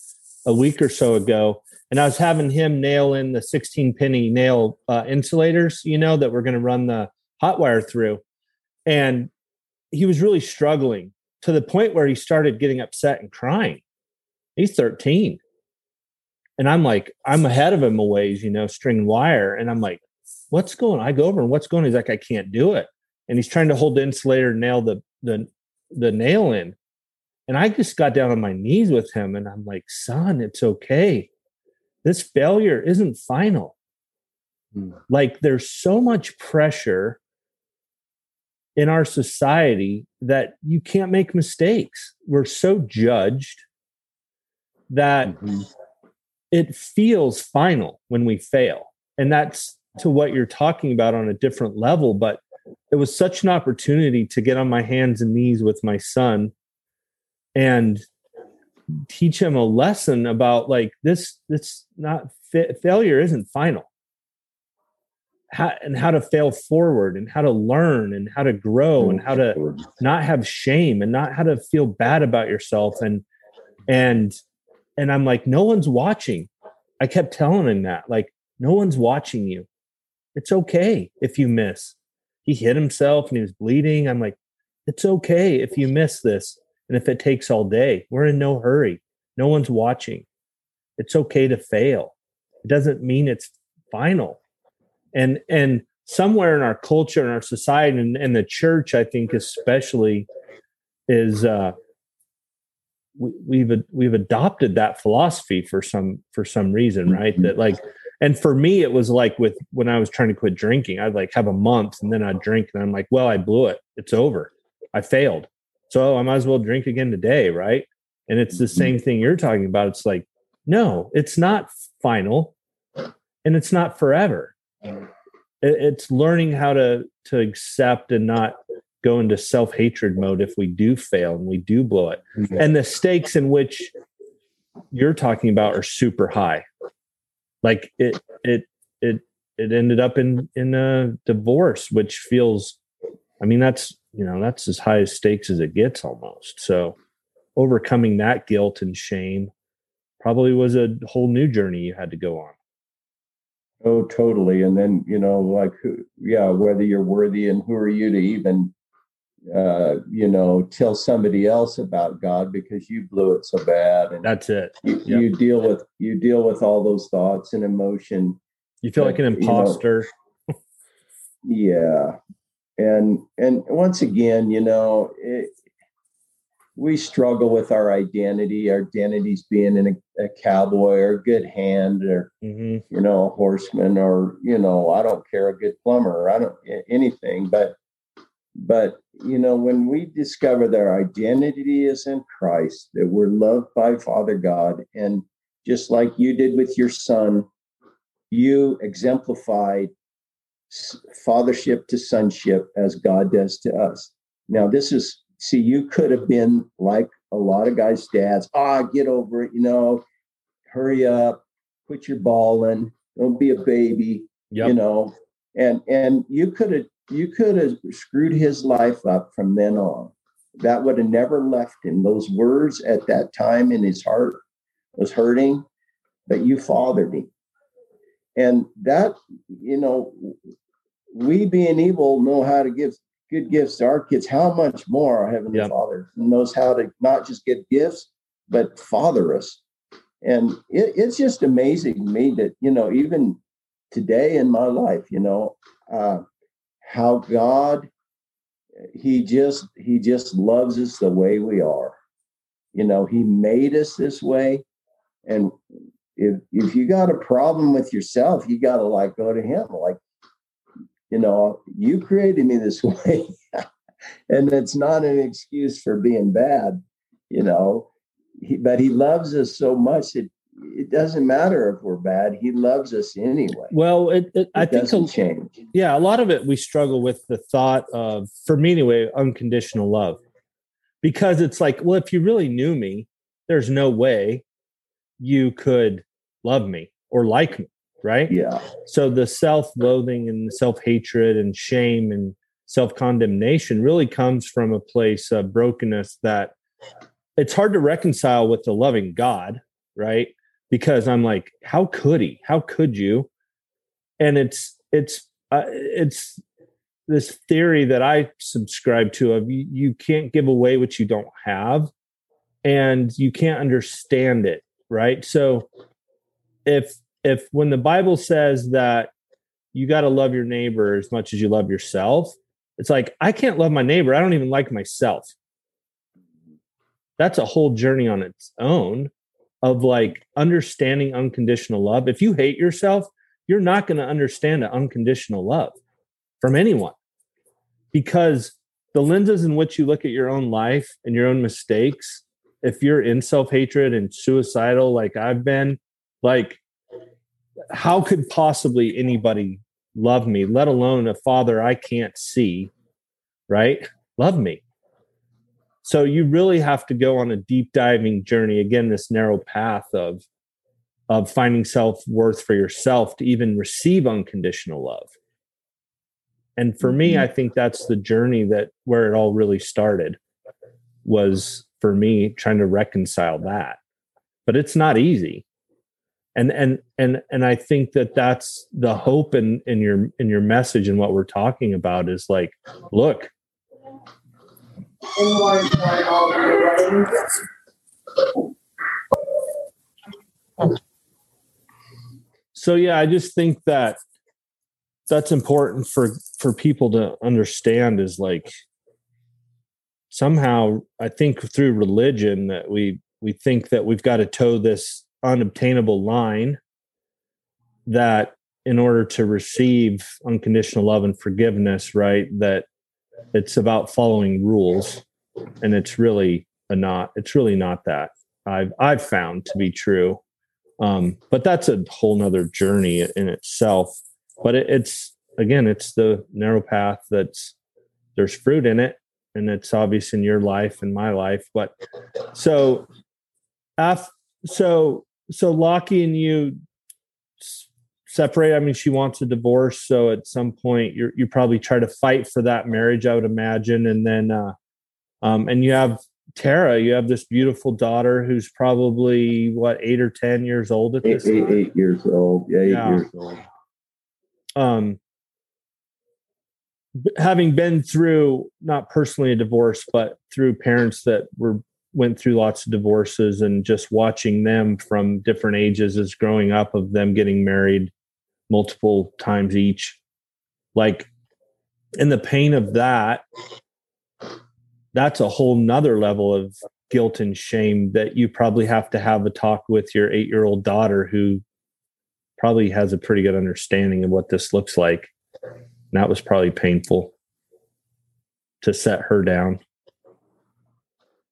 a week or so ago. And I was having him nail in the 16 penny nail uh, insulators, you know, that we're going to run the hot wire through. And he was really struggling to the point where he started getting upset and crying. He's 13. And I'm like, I'm ahead of him a ways, you know, string wire. And I'm like, what's going on? I go over and what's going on? He's like, I can't do it. And he's trying to hold the insulator nail the the the nail in. And I just got down on my knees with him and I'm like, son, it's okay. This failure isn't final. Hmm. Like there's so much pressure in our society that you can't make mistakes. We're so judged that mm-hmm. It feels final when we fail. And that's to what you're talking about on a different level. But it was such an opportunity to get on my hands and knees with my son and teach him a lesson about like this this not fa- failure isn't final how, and how to fail forward and how to learn and how to grow and how to not have shame and not how to feel bad about yourself and and and I'm like no one's watching. I kept telling him that like no one's watching you. It's okay if you miss. He hit himself and he was bleeding. I'm like it's okay if you miss this and if it takes all day. We're in no hurry. No one's watching. It's okay to fail. It doesn't mean it's final and and somewhere in our culture and our society and, and the church i think especially is uh we, have we've adopted that philosophy for some for some reason right mm-hmm. that like and for me it was like with when i was trying to quit drinking i'd like have a month and then i'd drink and i'm like well i blew it it's over i failed So I might as well drink again today, right? And it's the Mhm. same thing you're talking about. It's like, no, it's not final and it's not forever. It- It's learning how to to accept and not go into self-hatred mode if we do fail and we do blow it. And the stakes in which you're talking about are super high. Like it it it it ended up in in a divorce, which feels I mean, that's you know, that's as high as stakes as it gets almost. So overcoming that guilt and shame probably was a whole new journey you had to go on. Oh, totally. And then, you know, like, who- yeah, whether you're worthy and who are you to even, uh, you know, tell somebody else about God because you blew it so bad. And That's it. you, Yep. you deal with, you deal with all those thoughts and emotion. You feel like an You know- imposter. Yeah. And, and once again, you know, it, we struggle with our identity, our identities being in a, a cowboy or a good hand or hmm you know, a horseman or, you know, I don't care, a good plumber, or I don't anything. But, but, you know, when we discover that our identity is in Christ, that we're loved by Father God, and just like you did with your son, you exemplified fathership to sonship as God does to us. Now, this is, see, you could have been like a lot of guys' dads, ah, get over it, you know, hurry up, quit your bawling, don't be a baby, Yep. you know. And and you could have you could have screwed his life up from then on. That would have never left him. Those words at that time in his heart was hurting, but you fathered him. And that, you know, we being evil know how to give good gifts to our kids. How much more our Heavenly. Father knows how to not just give gifts, but father us. And it, it's just amazing to me that, you know, even today in my life, you know, uh, how God, he just, he just loves us the way we are. You know, he made us this way. And if, if you got a problem with yourself, you got to like go to him. Like, you know, you created me this way. and it's not an excuse for being bad, you know, he, but he loves us so much that it doesn't matter if we're bad. He loves us anyway. Well, it, it, It I think a, change. yeah, a lot of it we struggle with the thought of, for me anyway, unconditional love, because it's like, well, if you really knew me, there's no way you could love me or like me, right? Yeah. So the self-loathing and self-hatred and shame and self-condemnation really comes from a place of brokenness that it's hard to reconcile with the loving God, right? Because I'm like, how could he? How could you? And it's it's uh, it's this theory that I subscribe to of you, you can't give away what you don't have and you can't understand it, right? So if if when the Bible says that you got to love your neighbor as much as you love yourself, it's like I can't love my neighbor. I don't even like myself. That's a whole journey on its own of like understanding unconditional love. If you hate yourself, you're not going to understand an unconditional love from anyone because the lenses in which you look at your own life and your own mistakes, if you're in self hatred and suicidal like I've been, like, how could possibly anybody love me, let alone a father I can't see, right? Love me. So you really have to go on a deep diving journey. Again, this narrow path of of finding self-worth for yourself to even receive unconditional love. And for me, mm-hmm. I think that's the journey that where it all really started was for me trying to reconcile that. But it's not easy. And and and and I think that that's the hope in in your in your message and what we're talking about is like, look, so yeah i just think that that's important for for people to understand is like somehow i think through religion that we we think that we've got to toe this unobtainable line that in order to receive unconditional love and forgiveness right that it's about following rules and it's really a not it's really not that i've i've found to be true. Um but that's a whole nother journey in itself. But it, it's again it's the narrow path that's there's fruit in it and it's obvious in your life and my life. But so af, so so lockie and you separate. I mean she wants a divorce so at some point you you probably try to fight for that marriage i would imagine. And then uh um and you have tara you have this beautiful daughter who's probably what eight or ten years old at this eight eight years old. Yeah eight yeah. years old. Um having been through not personally a divorce but through parents that were went through lots of divorces and just watching them from different ages as growing up of them getting married multiple times each. Like in the pain of that that's a whole nother level of guilt and shame that you probably have to have a talk with your eight year old daughter who probably has a pretty good understanding of what this looks like. And that was probably painful to set her down.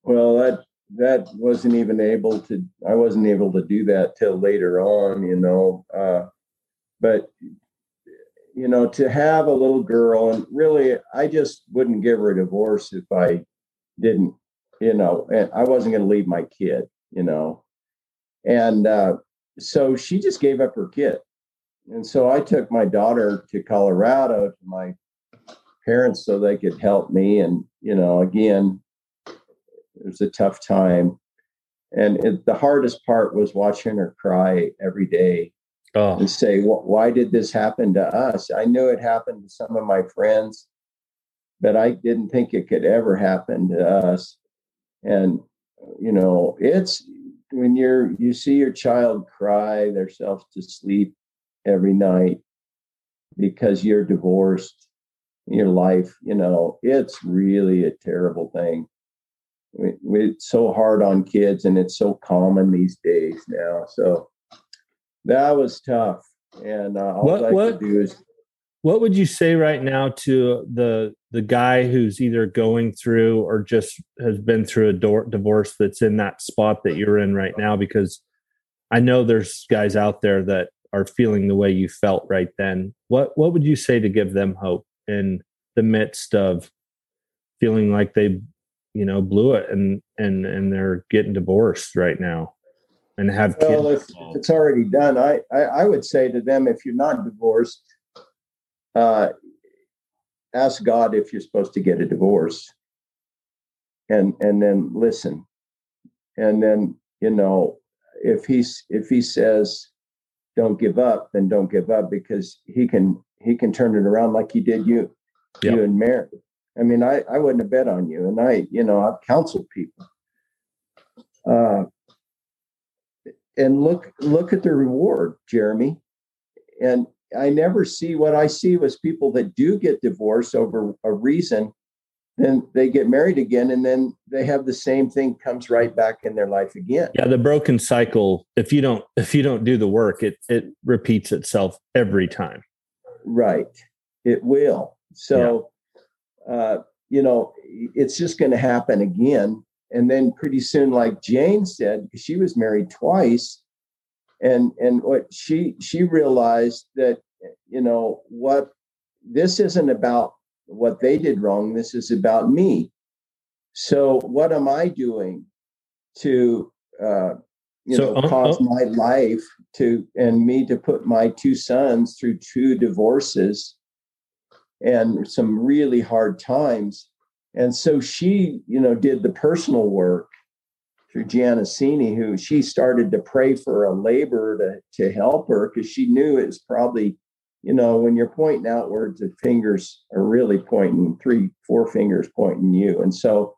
Well that that wasn't even able to i wasn't able to do that till later on you know uh, but you know to have a little girl and really i just wouldn't give her a divorce if i didn't you know and i wasn't going to leave my kid you know? And uh, so she just gave up her kid. And so i took my daughter to colorado to my parents so they could help me and you know again it was a tough time. And it, the hardest part was watching her cry every day oh. and say, why did this happen to us? I knew it happened to some of my friends, but I didn't think it could ever happen to us. And, you know, it's when you're, you see your child cry themselves to sleep every night because you're divorced your life, you know, it's really a terrible thing. It's so hard on kids and it's so common these days now. So, that was tough. And uh, all what, I what, could do is. What would you say right now to the the guy who's either going through or just has been through a do- divorce that's in that spot that you're in right now? Because I know there's guys out there that are feeling the way you felt right then. What what would you say to give them hope in the midst of feeling like they, you know, blew it and and and they're getting divorced right now? And have well, kids. If, if it's already done, I, I, I would say to them, if you're not divorced, uh, ask God if you're supposed to get a divorce, and and then listen, and then you know if he's if he says don't give up, then don't give up because he can he can turn it around like he did you yep. you and Mary. I mean, I I wouldn't have bet on you, and I you know I've counseled people. Uh, and look look at the reward jeremy. And i never see what i see was people that do get divorced over a reason then they get married again and then they have the same thing comes right back in their life again. Yeah the broken cycle if you don't if you don't do the work it it repeats itself every time. Right. It will. So yeah. uh you know it's just going to happen again and then pretty soon like jane said she was married twice and and what she she realized that you know what this isn't about what they did wrong this is about me. So what am i doing to uh you so, know uh, cause uh, my life to and me to put my two sons through two divorces and some really hard times and so she, you know, did the personal work through Giannassini, who she started to pray for a labor to, to help her because she knew it was probably, you know, when you're pointing outwards, the fingers are really pointing, three, four fingers pointing you. And so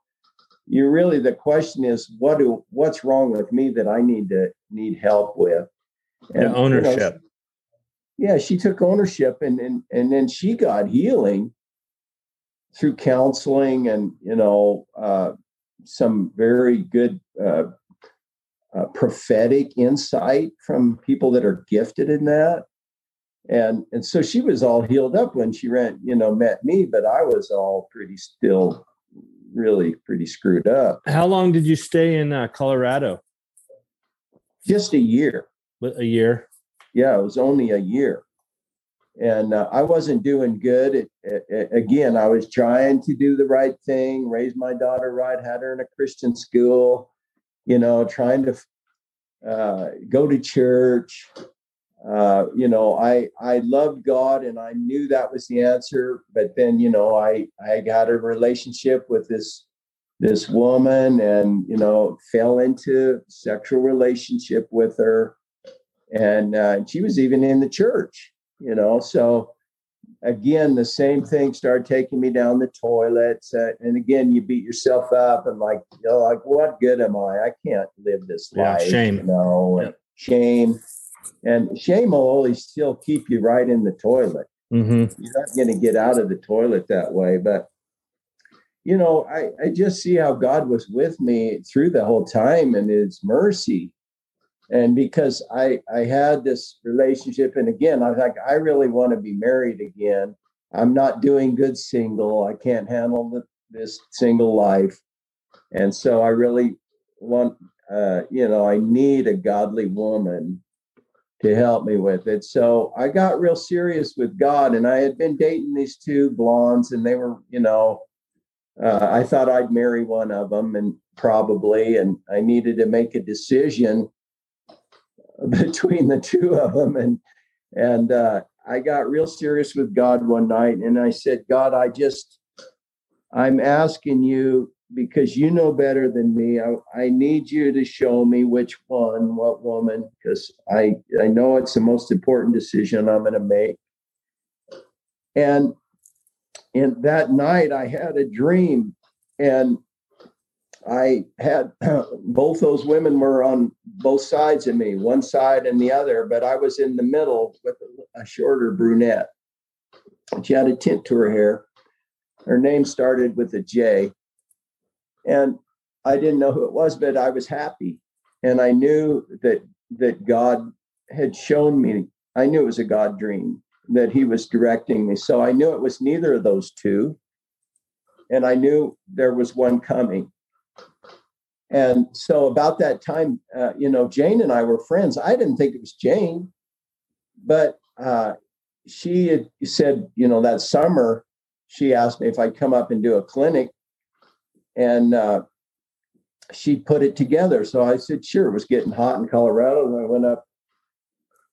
you really the question is what do what's wrong with me that I need to need help with? And ownership. You know, yeah, she took ownership and and and then she got healing through counseling and you know uh, some very good uh, uh, prophetic insight from people that are gifted in that and and so she was all healed up when she ran you know met me but i was all pretty still really pretty screwed up. How long did you stay in uh, Colorado? Just a year. A year. Yeah, it was only a year, and uh, I wasn't doing good. It, it, it, again, I was trying to do the right thing, raise my daughter right, had her in a Christian school, you know, trying to uh, go to church. Uh, you know, I I loved God and I knew that was the answer. But then, you know, I I got a relationship with this this woman and you know fell into sexual relationship with her and uh, she was even in the church you know so again the same thing started taking me down the toilets uh, and again you beat yourself up and like you know like what good am i i can't live this Yeah, life shame. you know and shame and shame will always still keep you right in the toilet Mm-hmm. you're not going to get out of the toilet that way but you know I, I just see how god was with me through the whole time and his mercy and because i i had this relationship and again i was like i really want to be married again. I'm not doing good single. I can't handle the, this single life. And so i really want uh you know i need a godly woman to help me with it. So I got real serious with God, and I had been dating these two blondes, and they were, you know, uh, I thought I'd marry one of them, and probably, and I needed to make a decision between the two of them, and and uh, I got real serious with God one night, and I said, God, I just, I'm asking you because you know better than me. I, I need you to show me which one, what woman, because I I know it's the most important decision I'm going to make. And and that night I had a dream, and I had both those women were on both sides of me, one side and the other, but I was in the middle with a, shorter brunette. She had a tint to her hair. Her name started with a J and I didn't know who it was, but I was happy, and I knew that that God had shown me. I knew it was a God dream that He was directing me. So I knew it was neither of those two, and I knew there was one coming. And so about that time, uh, you know, Jane and I were friends. I didn't think it was Jane, but uh, she had said, you know, that summer she asked me if I'd come up and do a clinic and uh, she put it together. So I said, sure. It was getting hot in Colorado, and I went up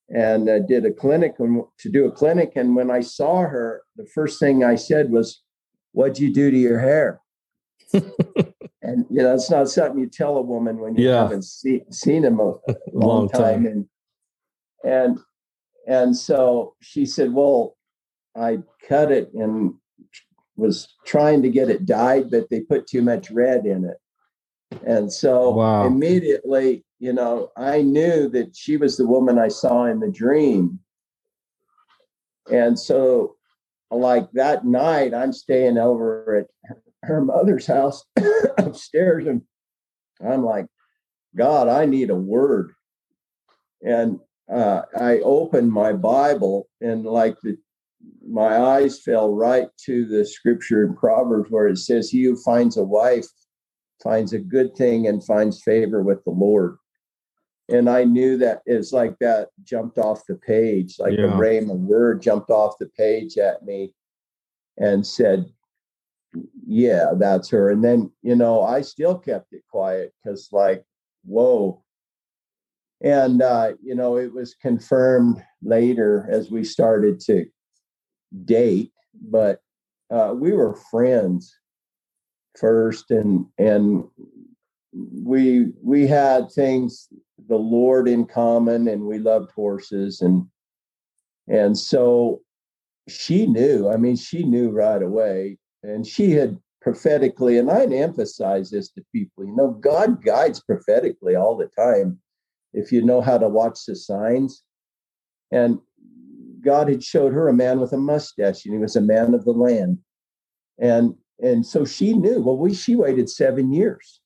and uh, did a clinic and to do a clinic. And when I saw her, the first thing I said was, "What'd you do to your hair?" and you know, it's not something you tell a woman when you Yeah. haven't see, seen him a, a long, Long time. time. And and and so she said, "Well, I cut it and was trying to get it dyed, but they put too much red in it. And so Wow. immediately, you know, I knew that she was the woman I saw in the dream. And so, like that night, I'm staying over at her mother's house upstairs, and I'm like, God, I need a word. And uh, I opened my Bible, and like the my eyes fell right to the scripture in Proverbs where it says, He who finds a wife finds a good thing and finds favor with the Lord. And I knew that it's like that jumped off the page, like Yeah. a rhema word jumped off the page at me and said, Yeah, that's her. And then, you know, I still kept it quiet because, like, whoa. And, uh, you know, it was confirmed later as we started to date, but uh, we were friends first, and and we we had things the Lord in common, and we loved horses, and and so she knew. I mean, she knew right away, and she had prophetically, and I'd emphasize this to people. You know, God guides prophetically all the time if you know how to watch the signs, and God had showed her a man with a mustache, and he was a man of the land. And and so she knew. Well, we she waited seven years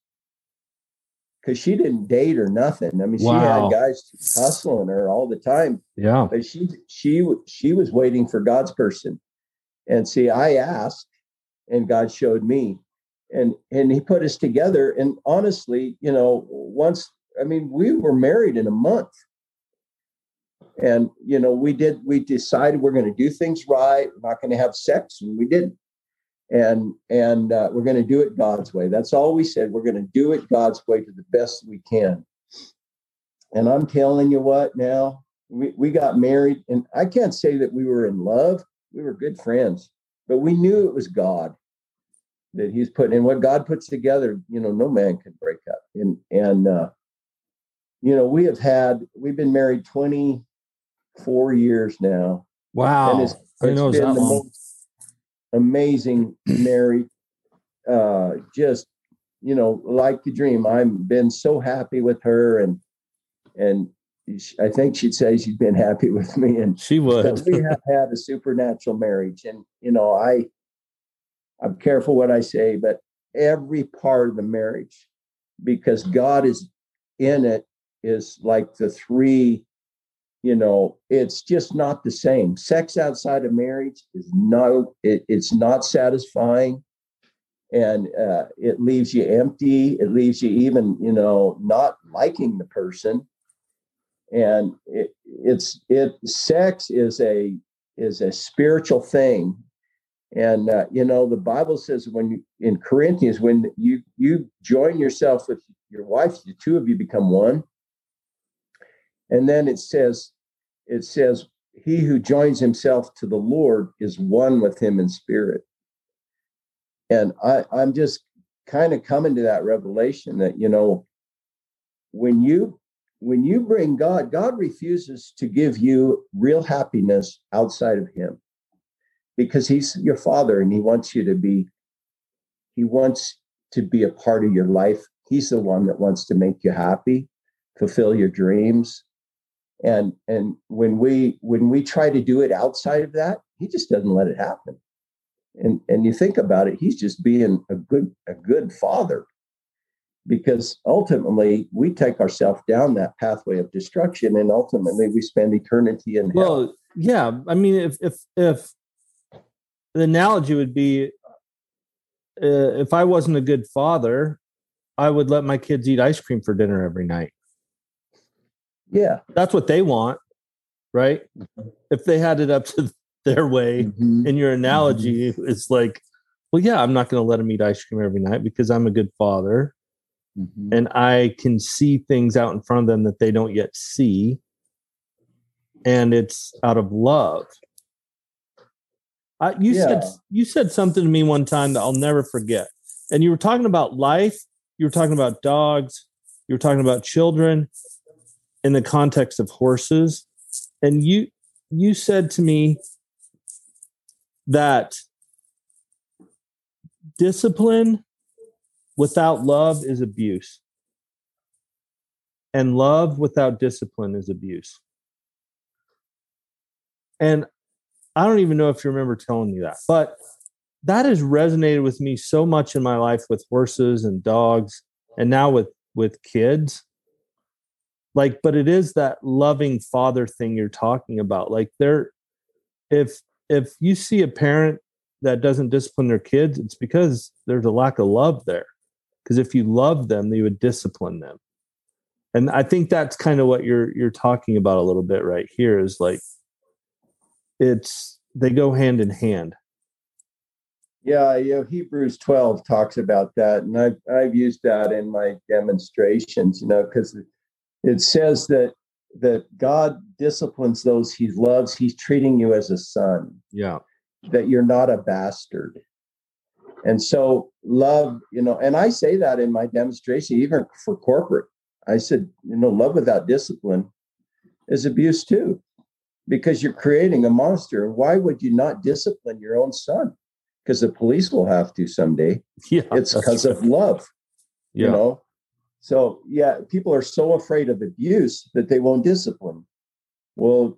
because she didn't date or nothing. I mean, Wow. she had guys hustling her all the time, Yeah. but she she she was waiting for God's person. And see, I asked, and God showed me. and and he put us together. And honestly you know once i mean we were married in a month. And you know we did we decided we're going to do things right. We're not going to have sex and we didn't. And and uh, we're going to do it god's way. That's all we said. We're going to do it god's way to the best we can. And i'm telling you what now we, we got married and i can't say that we were in love. We were good friends but we knew it was god that he's putting in. What god puts together you know no man can break up. And and uh you know we have had we've been married 24 years now. Wow. And it's, it's been the long. most amazing married uh just you know like the dream. I've been so happy with her and and I think she'd say she'd been happy with me, and she would. we have had a supernatural marriage, and you know, I, I'm careful what I say, but every part of the marriage, because God is in it, is like the three. You know, it's just not the same. Sex outside of marriage is no, it, it's not satisfying and uh, it leaves you empty. It leaves you even, you know, not liking the person and it, it's it sex is a is a spiritual thing. And uh, you know the bible says when you, in corinthians when you you join yourself with your wife the two of you become one. And then it says it says he who joins himself to the lord is one with him in spirit. And i i'm just kind of coming to that revelation that you know when you when you bring God, God refuses to give you real happiness outside of Him because He's your Father and He wants you to be, He wants to be a part of your life. He's the one that wants to make you happy, fulfill your dreams. And and when we when we try to do it outside of that, he just doesn't let it happen. And and you think about it, he's just being a good a good father because ultimately we take ourselves down that pathway of destruction and ultimately we spend eternity in hell. Well, yeah. I mean, if, if, if the analogy would be uh, if I wasn't a good father, I would let my kids eat ice cream for dinner every night. Yeah. That's what they want, right? Mm-hmm. If they had it up to their way, mm-hmm. in your analogy, mm-hmm. it's like, well, yeah, I'm not going to let them eat ice cream every night because I'm a good father mm-hmm. and I can see things out in front of them that they don't yet see. And it's out of love. I, you yeah. said you said something to me one time that I'll never forget. And you were talking about life, you were talking about dogs, you were talking about children in the context of horses. And you you said to me that discipline without love is abuse. And love without discipline is abuse. And I don't even know if you remember telling me that, but that has resonated with me so much in my life with horses and dogs and now with with kids like but it is that loving father thing you're talking about like there if if you see a parent that doesn't discipline their kids it's because there's a lack of love there because if you love them you would discipline them. And i think that's kind of what you're you're talking about a little bit right here is like it's they go hand in hand. Yeah you know hebrews 12 talks about that and i've i've used that in my demonstrations you know because it says that that god disciplines those he loves. He's treating you as a son. Yeah. That you're not a bastard and so love, you know, and I say that in my demonstration, even for corporate. I said, you know, love without discipline is abuse too, because you're creating a monster. Why would you not discipline your own son? Because the police will have to someday. Yeah, it's because of love. Yeah. You know, so yeah, people are so afraid of abuse that they won't discipline. Well,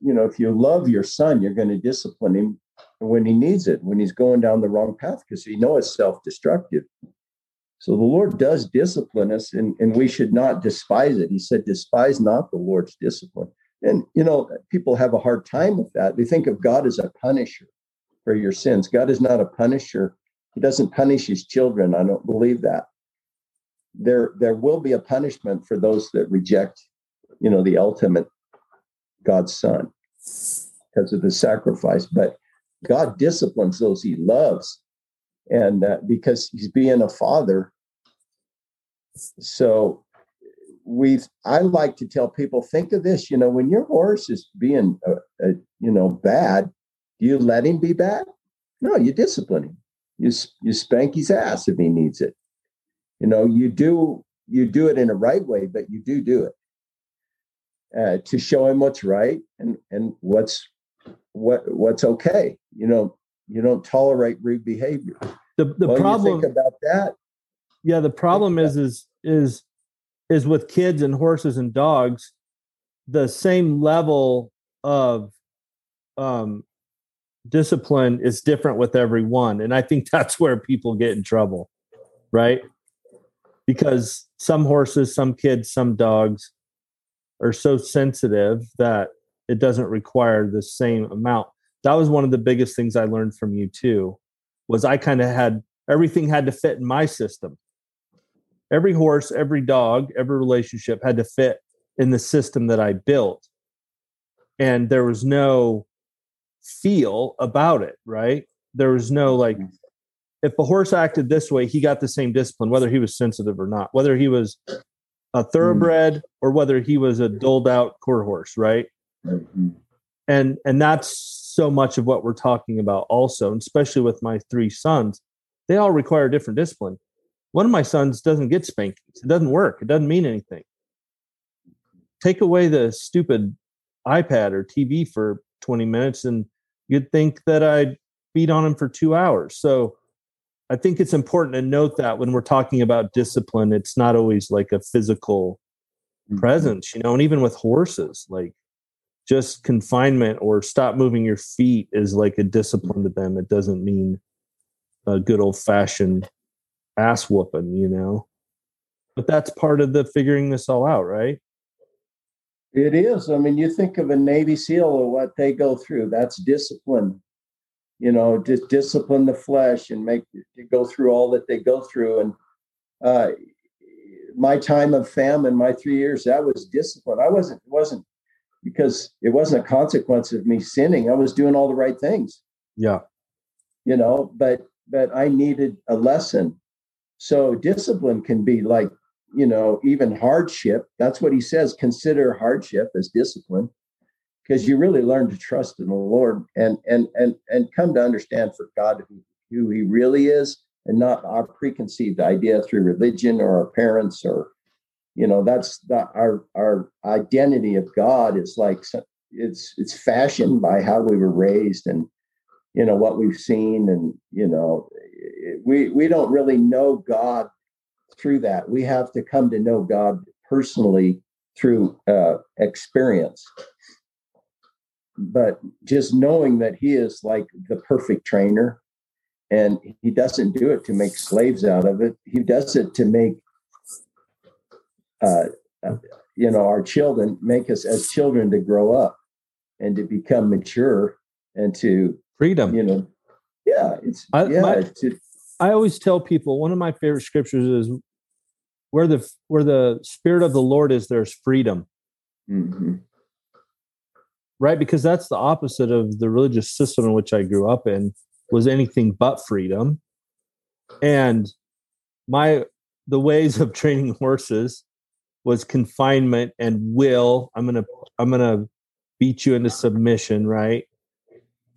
you know, if you love your son, you're going to discipline him when he needs it, when he's going down the wrong path, because you know it's self destructive. So the Lord does discipline us, and, and we should not despise it. He said, Despise not the Lord's discipline. And, you know, people have a hard time with that. They think of God as a punisher for your sins. God is not a punisher, He doesn't punish his children. I don't believe that. There, there will be a punishment for those that reject, you know, the ultimate God's son because of the sacrifice. But God disciplines those he loves, and uh, because he's being a father. So we I like to tell people, think of this. You know, when your horse is being, uh, uh, you know, bad, do you let him be bad? No, you discipline him. You you spank his ass if he needs it. You know, you do you do it in a right way, but you do do it uh, to show him what's right and and what's what what's okay. You know, you don't tolerate rude behavior. The the well, problem about that. Yeah, the problem is is is is with kids and horses and dogs, the same level of um, discipline is different with everyone, and I think that's where people get in trouble, right? Because some horses, some kids, some dogs are so sensitive that it doesn't require the same amount. That was one of the biggest things I learned from you too. Was I kind of had everything had to fit in my system. Every horse, every dog, every relationship had to fit in the system that I built. And there was no feel about it, right? There was no like, mm-hmm. if a horse acted this way, he got the same discipline, whether he was sensitive or not, whether he was a thoroughbred mm. or whether he was a doled out quarter horse, right? Mm-hmm. And and that's so much of what we're talking about also, and especially with my three sons, they all require different discipline. One of my sons doesn't get spankings. It doesn't work. It doesn't mean anything. Take away the stupid iPad or TV for 20 minutes and you'd think that I'd beat on him for two hours. So I think it's important to note that when we're talking about discipline, it's not always like a physical mm-hmm. presence, you know, and even with horses, like just confinement or stop moving your feet is like a discipline to them. It doesn't mean a good old fashioned ass whooping, you know. But that's part of the figuring this all out, right? It is. I mean, you think of a Navy SEAL or what they go through. That's discipline you know, just discipline the flesh and make to go through all that they go through. And uh, my time of famine, my three years, that was discipline. I wasn't it wasn't because it wasn't a consequence of me sinning. I was doing all the right things. Yeah, you know, but but I needed a lesson. So discipline can be like you know even hardship. That's what he says. Consider hardship as discipline because you really learn to trust in the Lord and and and and come to understand for God who, who He really is, and not our preconceived idea through religion or our parents or you know that's the, our our identity of God is like it's it's fashioned by how we were raised and you know what we've seen and you know we we don't really know God through that. We have to come to know God personally through uh, experience but just knowing that he is like the perfect trainer and he doesn't do it to make slaves out of it he does it to make uh, uh, you know our children make us as children to grow up and to become mature and to freedom. you know yeah it's I, yeah my, I always tell people one of my favorite scriptures is where the where the spirit of the lord is there's freedom. Mm-hmm. Right? Because that's the opposite of the religious system in which i grew up in was anything but freedom. And my the ways of training horses was confinement and will i'm gonna i'm gonna beat you into submission right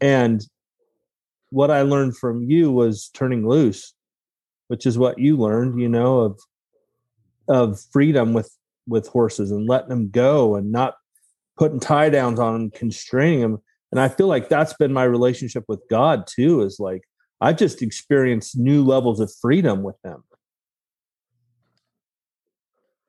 and what i learned from you was turning loose which is what you learned you know of of freedom with with horses and letting them go and not putting tie downs on them, constraining them. And I feel like that's been my relationship with God too, is like i've just experienced new levels of freedom with them.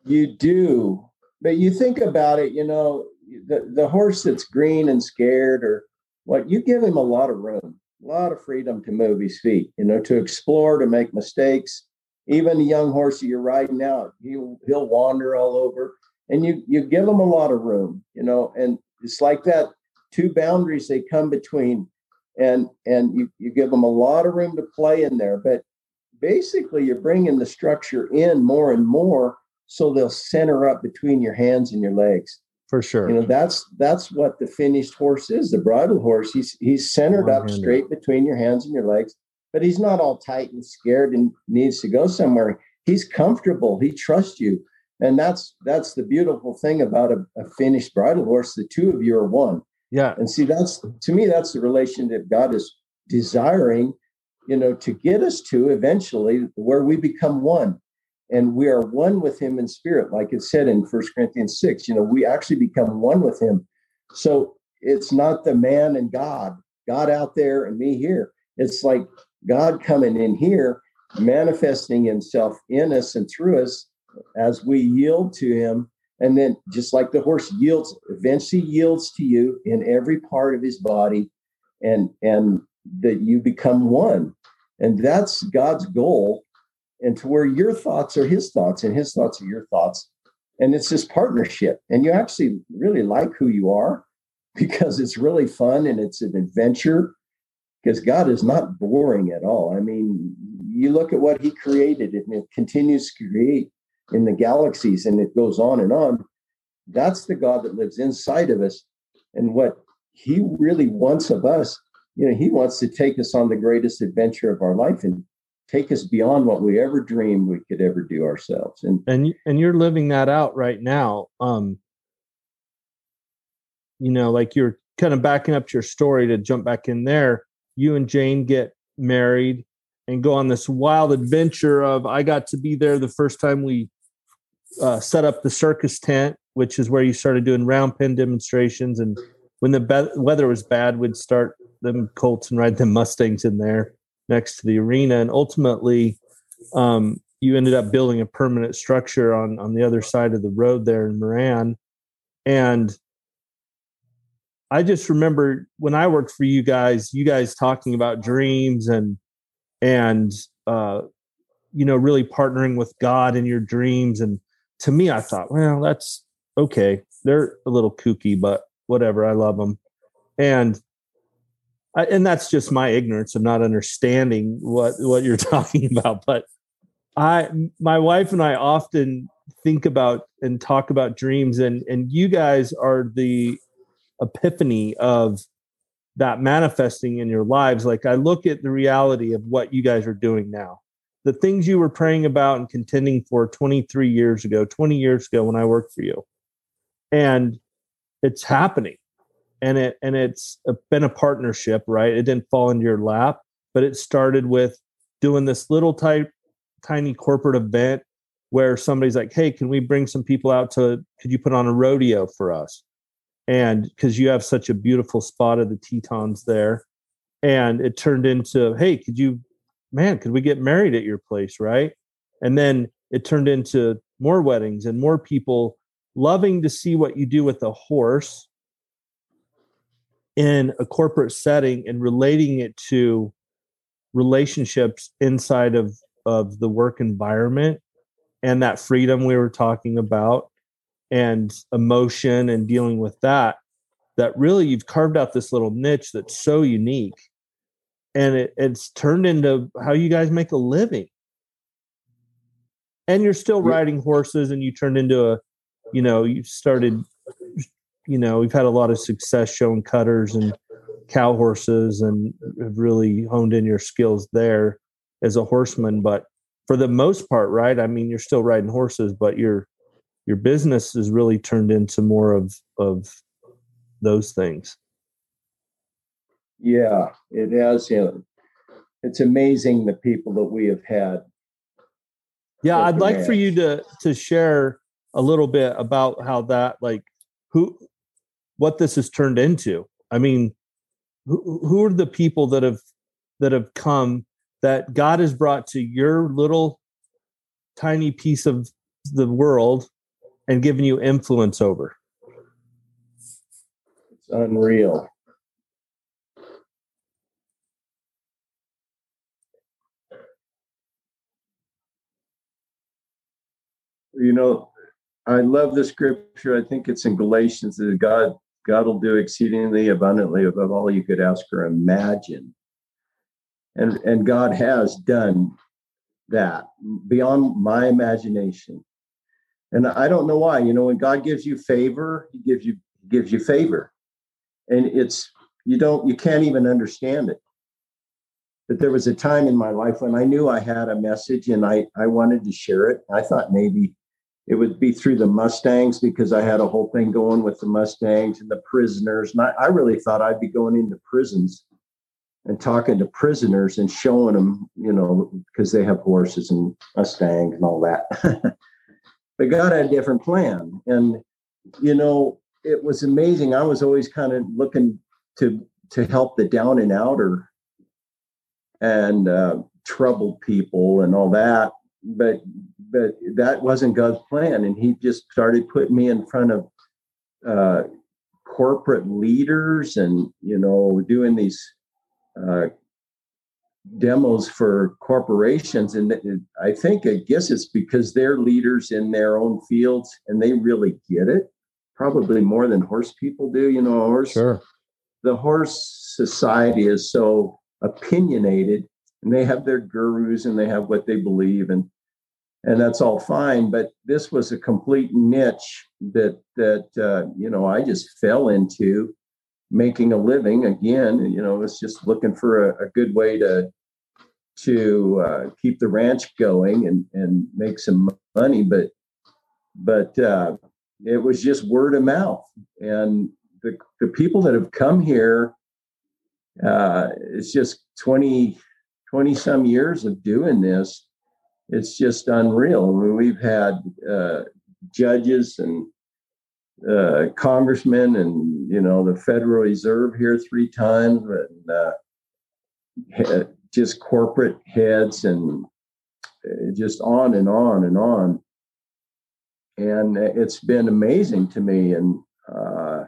You do. But you think about it, you know, the, the horse that's green and scared or what, you give him a lot of room, a lot of freedom to move his feet, you know, to explore, to make mistakes. Even a young horse that you're riding out, he'll he'll wander all over and you you give them a lot of room you know and it's like that two boundaries they come between and and you, you give them a lot of room to play in there but basically you're bringing the structure in more and more so they'll center up between your hands and your legs. For sure. You know that's that's what the finished horse is the bridle horse. He's he's centered up straight between your hands and your legs but he's not all tight and scared and needs to go somewhere. He's comfortable. He trusts you. And that's that's the beautiful thing about a, a finished bridle horse. The two of you are one. Yeah. And see, that's to me, that's the relation that God is desiring, you know, to get us to eventually where we become one. And we are one with him in spirit, like it said in First Corinthians 6. You know, we actually become one with him. So it's not the man and God, God out there and me here. It's like God coming in here, manifesting himself in us and through us as we yield to him and then just like the horse yields, eventually yields to you in every part of his body, and and that you become one. And that's God's goal. And to where your thoughts are his thoughts and his thoughts are your thoughts. And it's this partnership. And you actually really like who you are because it's really fun and it's an adventure. Because God is not boring at all. I mean, you look at what he created and it continues to create in the galaxies and it goes on and on. That's the God that lives inside of us. And what he really wants of us, you know, he wants to take us on the greatest adventure of our life and take us beyond what we ever dreamed we could ever do ourselves. And and and you're living that out right now. Um you know, like you're kind of backing up your story to jump back in there. You and Jane get married and go on this wild adventure of I got to be there the first time we uh, set up the circus tent, which is where you started doing round pen demonstrations. And when the be- weather was bad, we'd start them Colts and ride them Mustangs in there next to the arena. And ultimately, um, you ended up building a permanent structure on on the other side of the road there in Moran. And I just remember when I worked for you guys, you guys talking about dreams and and uh, you know really partnering with God in your dreams and to me, I thought, well, that's okay. They're a little kooky, but whatever. I love them. And I, and that's just my ignorance of not understanding what what you're talking about. But I, my wife and I often think about and talk about dreams, and and you guys are the epiphany of that manifesting in your lives. Like I look at the reality of what you guys are doing now the things you were praying about and contending for 23 years ago, 20 years ago when I worked for you. And it's happening. And it and it's been a partnership, right? It didn't fall into your lap, but it started with doing this little type tiny corporate event where somebody's like, "Hey, can we bring some people out to could you put on a rodeo for us?" And cuz you have such a beautiful spot of the Tetons there, and it turned into, "Hey, could you man, could we get married at your place? Right. And then it turned into more weddings and more people loving to see what you do with a horse in a corporate setting and relating it to relationships inside of of the work environment and that freedom we were talking about and emotion and dealing with that that really you've carved out this little niche that's so unique. And it, it's turned into how you guys make a living. And you're still riding horses and you turned into a you know you started you know we've had a lot of success showing cutters and cow horses and have really honed in your skills there as a horseman but for the most part right i mean you're still riding horses but your your business is really turned into more of of those things yeah, it has. It's amazing the people that we have had. Yeah, I'd like for you to to share a little bit about how that like who what this has turned into. I mean, who who are the people that have that have come that God has brought to your little tiny piece of the world and given you influence over? It's unreal. you know, I love the scripture. I think it's in Galatians that God God will do exceedingly abundantly above all you could ask or imagine. And, and God has done that beyond my imagination. And I don't know why. You know, when God gives you favor, He gives you gives you favor, and it's you don't you can't even understand it. But there was a time in my life when I knew I had a message and I I wanted to share it. I thought maybe it would be through the Mustangs because I had a whole thing going with the Mustangs and the prisoners. And I, I really thought I'd be going into prisons and talking to prisoners and showing them, you know, because they have horses and Mustangs and all that. but God had a different plan. And, you know, it was amazing. I was always kind of looking to to help the down and outer and uh, troubled people and all that. But but that wasn't God's plan, and He just started putting me in front of uh, corporate leaders and you know doing these uh, demos for corporations. And i think i guess it's because they're leaders in their own fields and they really get it. Probably more than horse people do you know horse sure. the horse society is so opinionated and they have their gurus and they have what they believe and and that's all fine but this was a complete niche that that uh, you know i just fell into making a living again you know it's just looking for a, a good way to to uh, keep the ranch going and and make some money but but uh, it was just word of mouth. And the, the people that have come here uh, it's just 20 20 some years of doing this it's just unreal. I mean, we've had uh, judges and uh, congressmen and you know the Federal Reserve here three times, and uh, just corporate heads and uh, just on and on and on. And it's been amazing to me. And uh,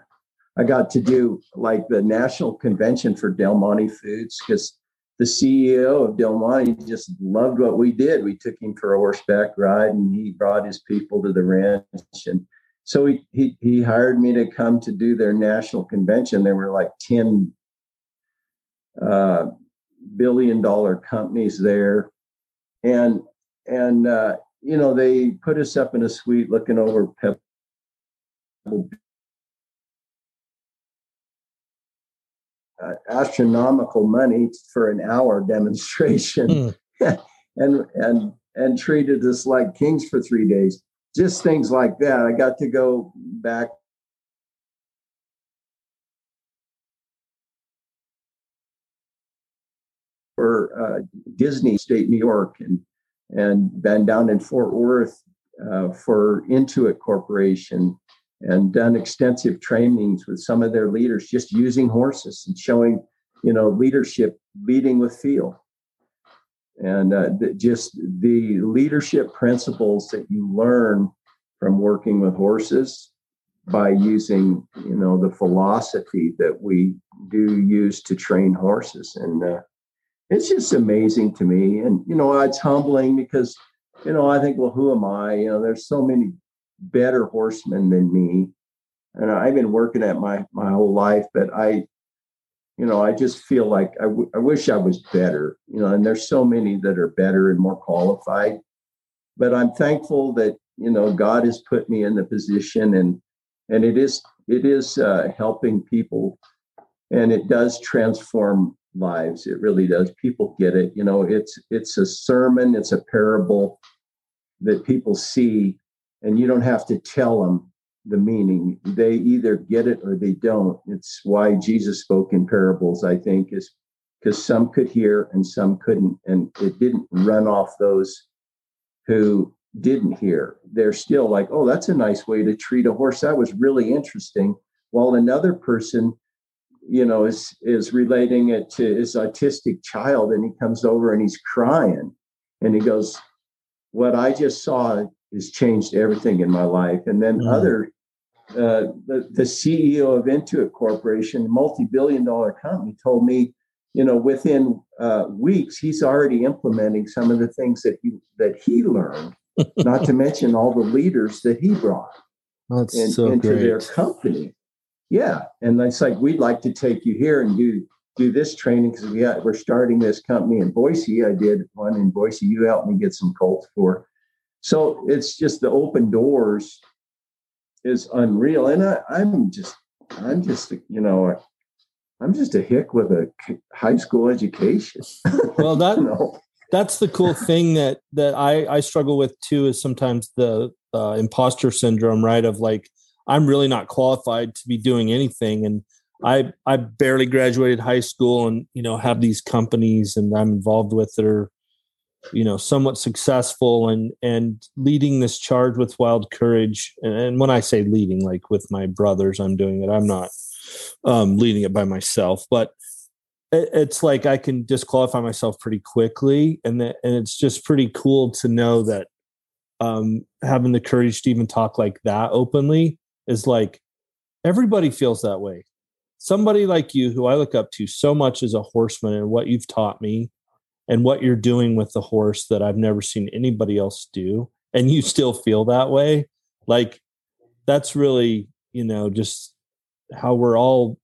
I got to do like the national convention for Del Monte Foods because the CEO of Del Monte just loved what we did. We took him for a horseback ride and he brought his people to the ranch. And so he, he, he hired me to come to do their national convention. There were like 10 uh, billion dollar companies there. And, and, uh, you know, they put us up in a suite looking over Pebble uh, astronomical money for an hour demonstration mm. and and and treated us like kings for three days. Just things like that. I got to go back for uh, disney state new york and and been down in fort worth uh, for intuit corporation and done extensive trainings with some of their leaders just using horses and showing you know leadership leading with feel. And uh, the, just the leadership principles that you learn from working with horses by using you know the philosophy that we do use to train horses. And uh, it's just amazing to me. And you know it's humbling because you know i think well who am i? You know there's so many better horsemen than me. And I've been working at my my whole life, but I, you know, I just feel like I, w- I wish I was better. You know, and there's so many that are better and more qualified. But I'm thankful that you know God has put me in the position, and and it is it is uh, helping people, and it does transform lives. It really does. People get it. You know, it's it's a sermon, it's a parable that people see and you don't have to tell them the meaning. They either get it or they don't. It's why Jesus spoke in parables, I think, is because some could hear and some couldn't. And it didn't run off those who didn't hear. They're still like, oh, that's a nice way to treat a horse. That was really interesting. While another person, you know, is is relating it to his autistic child and he comes over and he's crying and he goes, What I just saw has changed everything in my life. And then mm. other, uh, the, the CEO of Intuit Corporation, multi-billion dollar company, told me, you know, within uh, weeks, he's already implementing some of the things that he that he learned. not to mention all the leaders that he brought in, so into great. their company. yeah, and it's like we'd like to take you here and do do this training because we got we're starting this company in Boise. I did one in Boise. You helped me get some colts for. So it's just the open doors is unreal, and I, I'm just I'm just you know I'm just a hick with a high school education. Well, that know? that's the cool thing that that I I struggle with too is sometimes the uh, imposter syndrome, right? Of like I'm really not qualified to be doing anything, and I I barely graduated high school, and you know have these companies and I'm involved with that are you know somewhat successful and and leading this charge with wild courage. And, and when i say leading like with my brothers i'm doing it. I'm not um leading it by myself but it's like I can disqualify myself pretty quickly, and that and it's just pretty cool to know that um, having the courage to even talk like that openly is like everybody feels that way. Somebody like you, who I look up to so much as a horseman, and what you've taught me, and what you're doing with the horse that I've never seen anybody else do, and you still feel that way. Like that's really, you know, just how we're all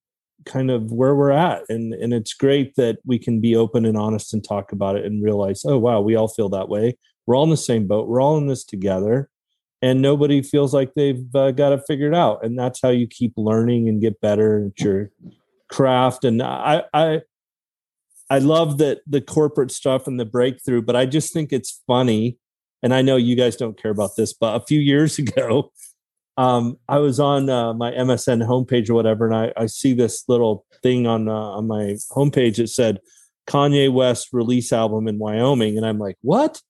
kind of where we're at and and it's great that we can be open and honest and talk about it and realize oh wow we all feel that way we're all in the same boat we're all in this together and nobody feels like they've uh, got it figured out and that's how you keep learning and get better at your craft and i i i love that the corporate stuff and the breakthrough but i just think it's funny and i know you guys don't care about this but a few years ago um, I was on uh, my MSN homepage or whatever, and I, I see this little thing on uh, on my homepage that said Kanye West release album in Wyoming, and I'm like, what?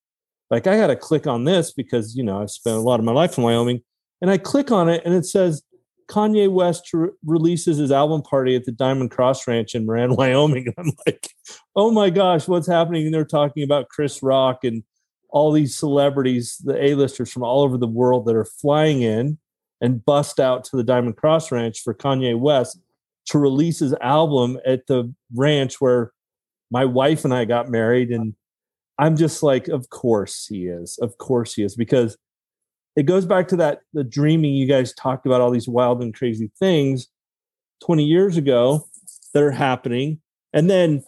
Like, I got to click on this because you know I've spent a lot of my life in Wyoming, and I click on it, and it says Kanye West re- releases his album party at the Diamond Cross Ranch in Moran, Wyoming. I'm like, oh my gosh, what's happening? And they're talking about Chris Rock and all these celebrities, the A-listers from all over the world that are flying in and bust out to the Diamond Cross Ranch for Kanye West to release his album at the ranch where my wife and I got married. And I'm just like, of course he is. Of course he is. Because it goes back to that the dreaming you guys talked about all these wild and crazy things 20 years ago that are happening. And then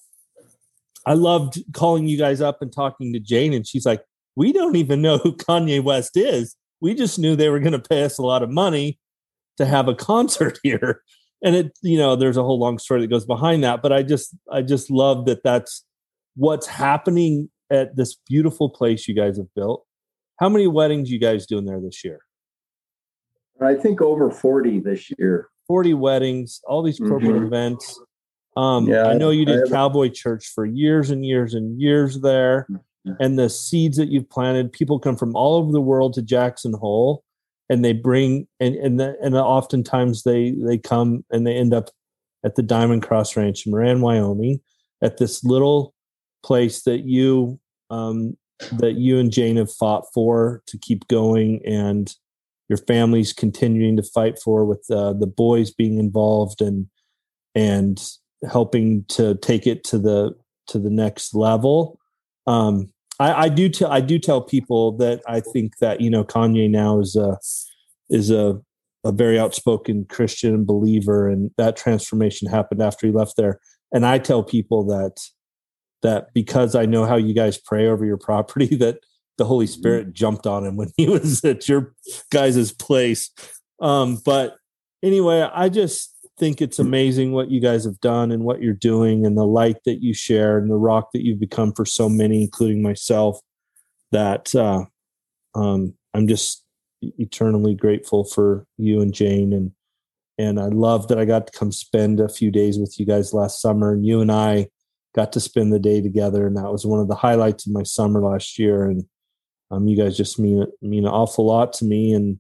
I loved calling you guys up and talking to Jane, and she's like, We don't even know who Kanye West is. We just knew they were going to pay us a lot of money to have a concert here. And it you know there's a whole long story that goes behind that but i just i just love that that's what's happening at this beautiful place you guys have built how many weddings you guys doing there this year i think over 40 this year 40 weddings all these corporate mm-hmm. events um yeah, i know you did cowboy church for years and years and years there mm and the seeds that you've planted. People come from all over the world to Jackson Hole, and they bring and and the, and oftentimes they they come and they end up at the Diamond Cross Ranch in Moran, Wyoming, at this little place that you um, that you and Jane have fought for to keep going, and your family's continuing to fight for, with uh, the boys being involved and and helping to take it to the to the next level. Um, I, I do tell I do tell people that I think that you know Kanye now is a is a a very outspoken Christian believer, and that transformation happened after he left there. And I tell people that that because I know how you guys pray over your property, that the Holy mm-hmm. Spirit jumped on him when he was at your guys' place. Um, but anyway, I just think it's amazing what you guys have done and what you're doing and the light that you share and the rock that you've become for so many, including myself, that uh, um, I'm just eternally grateful for you and Jane and and I love that I got to come spend a few days with you guys last summer and you and I got to spend the day together and that was one of the highlights of my summer last year and um, you guys just mean mean an awful lot to me and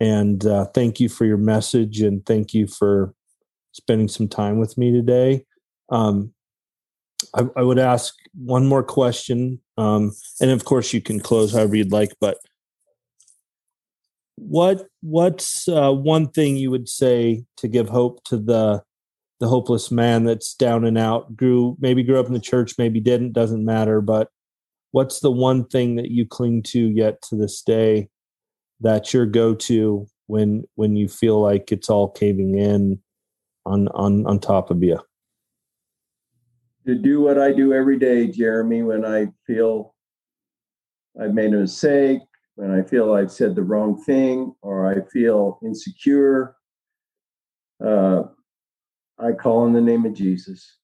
and uh, thank you for your message and thank you for spending some time with me today. Um, I, I, would ask one more question, um, and of course you can close however you'd like. But what what's uh, one thing you would say to give hope to the the hopeless man that's down and out? Grew maybe grew up in the church, maybe didn't. Doesn't matter. But what's the one thing that you cling to yet to this day? That's your go to when when you feel like it's all caving in on on on top of you? To do what I do every day, Jeremy, when I feel I've made a mistake, when I feel I've said the wrong thing, or I feel insecure, uh, I call on the name of Jesus.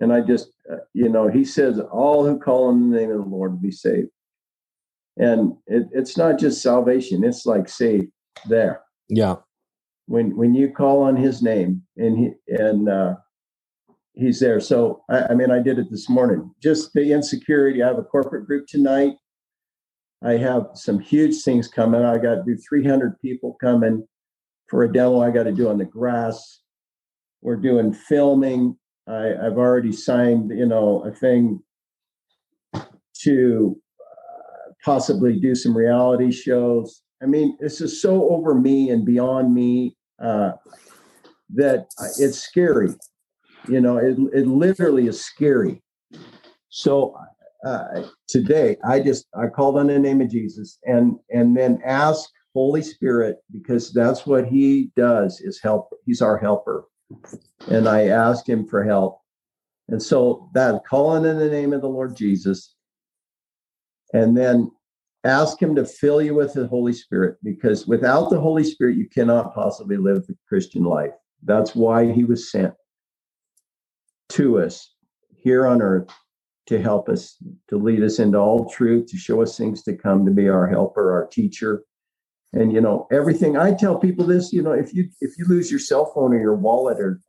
And I just, uh, you know, he says, all who call on the name of the Lord will be saved. And it, it's not just salvation, it's like saved there. Yeah. When when you call on his name and he and uh he's there. So I, I mean I did it this morning. Just the insecurity. I have a corporate group tonight. I have some huge things coming. I got to do 300 people coming for a demo I got to do on the grass. We're doing filming. I, I've already signed, you know, a thing to uh, possibly do some reality shows. I mean, this is so over me and beyond me uh, that it's scary. You know, it, it literally is scary. So uh, today, I just I called on the name of Jesus and and then ask Holy Spirit because that's what He does is help. He's our helper, and I ask Him for help. And so that calling in the name of the Lord Jesus, and then ask him to fill you with the Holy Spirit because without the Holy Spirit, you cannot possibly live the Christian life. That's why he was sent to us here on earth to help us, to lead us into all truth, to show us things to come, to be our helper, our teacher. And you know, everything I tell people this, you know, if you if you lose your cell phone or your wallet or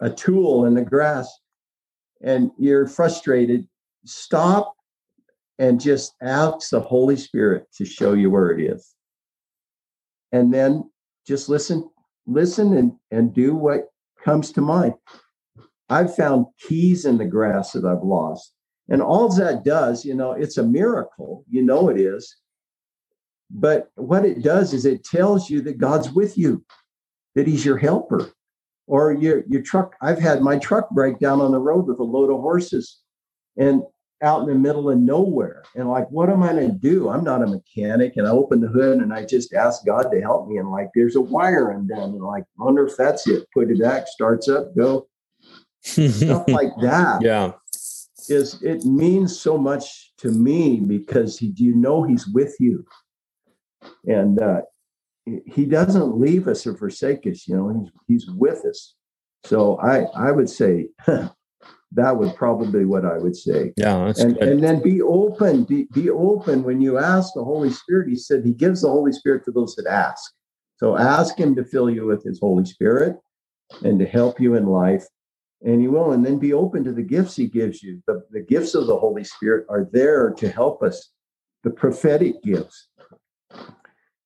a tool in the grass and you're frustrated, stop and just ask the Holy Spirit to show you where it is. And then just listen, listen and, and do what comes to mind. I've found keys in the grass that I've lost. And all that does, you know, it's a miracle. You know it is. But what it does is it tells you that God's with you, that He's your helper. Or your your truck. I've had my truck break down on the road with a load of horses. And out in the middle of nowhere. And like, what am I going to do? I'm not a mechanic. And I open the hood and I just ask God to help me. And like, there's a wire undone. And like, wonder if that's it. Put it back, starts up, go. Stuff like that. Yeah. Is it means so much to me because he, you know he's with you. And uh, he doesn't leave us or forsake us, you know, he's he's with us. So I I would say that would probably what I would say. Yeah, and good. and then be open. Be be open when you ask the Holy Spirit. He said He gives the Holy Spirit to those that ask. So ask Him to fill you with His Holy Spirit and to help you in life, and He will. And then be open to the gifts He gives you. The the gifts of the Holy Spirit are there to help us. The prophetic gifts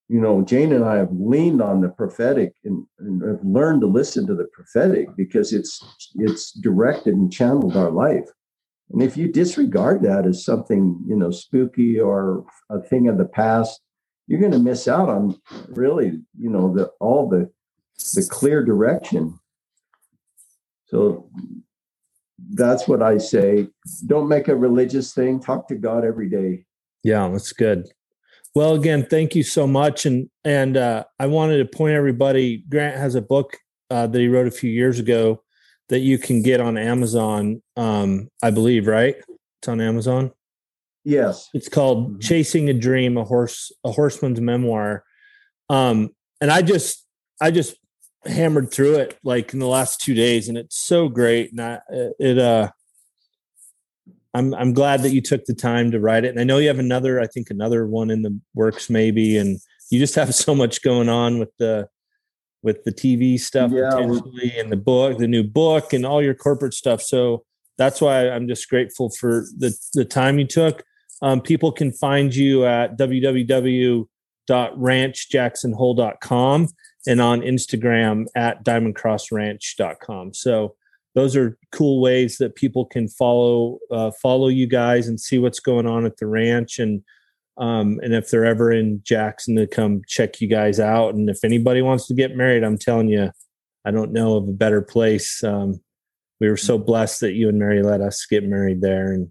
you know, Jane and I have leaned on the prophetic and, and, have learned to listen to the prophetic because it's it's directed and channeled our life. And if you disregard that as something, you know, spooky or a thing of the past, you're going to miss out on really, you know, the all the the clear direction. So that's what I say. Don't make a religious thing. Talk to God every day. Yeah, that's good. Well, again, thank you so much, and and uh, I wanted to point everybody. Grant has a book uh, that he wrote a few years ago that you can get on Amazon. Um, I believe, right? It's on Amazon. Yes, it's called mm-hmm. "Chasing a Dream: A Horse A Horseman's Memoir." Um, and I just I just hammered through it like in the last two days, and it's so great. And I, it uh I'm I'm glad that you took the time to write it. And I know you have another, I think another one in the works maybe, and you just have so much going on with the with the TV stuff yeah, potentially and the book, the new book and all your corporate stuff. So that's why I'm just grateful for the the time you took. Um, people can find you at www.ranchjacksonhole.com and on Instagram at diamondcrossranch.com. So those are cool ways that people can follow uh, follow you guys and see what's going on at the ranch. And um, and if they're ever in Jackson to come check you guys out. And if anybody wants to get married I'm telling you I don't know of a better place. Um, we were so blessed that you and Mary let us get married there. And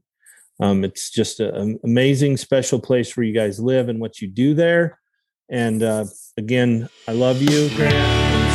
um, it's just an amazing special place where you guys live and what you do there. And uh, again I love you. Grant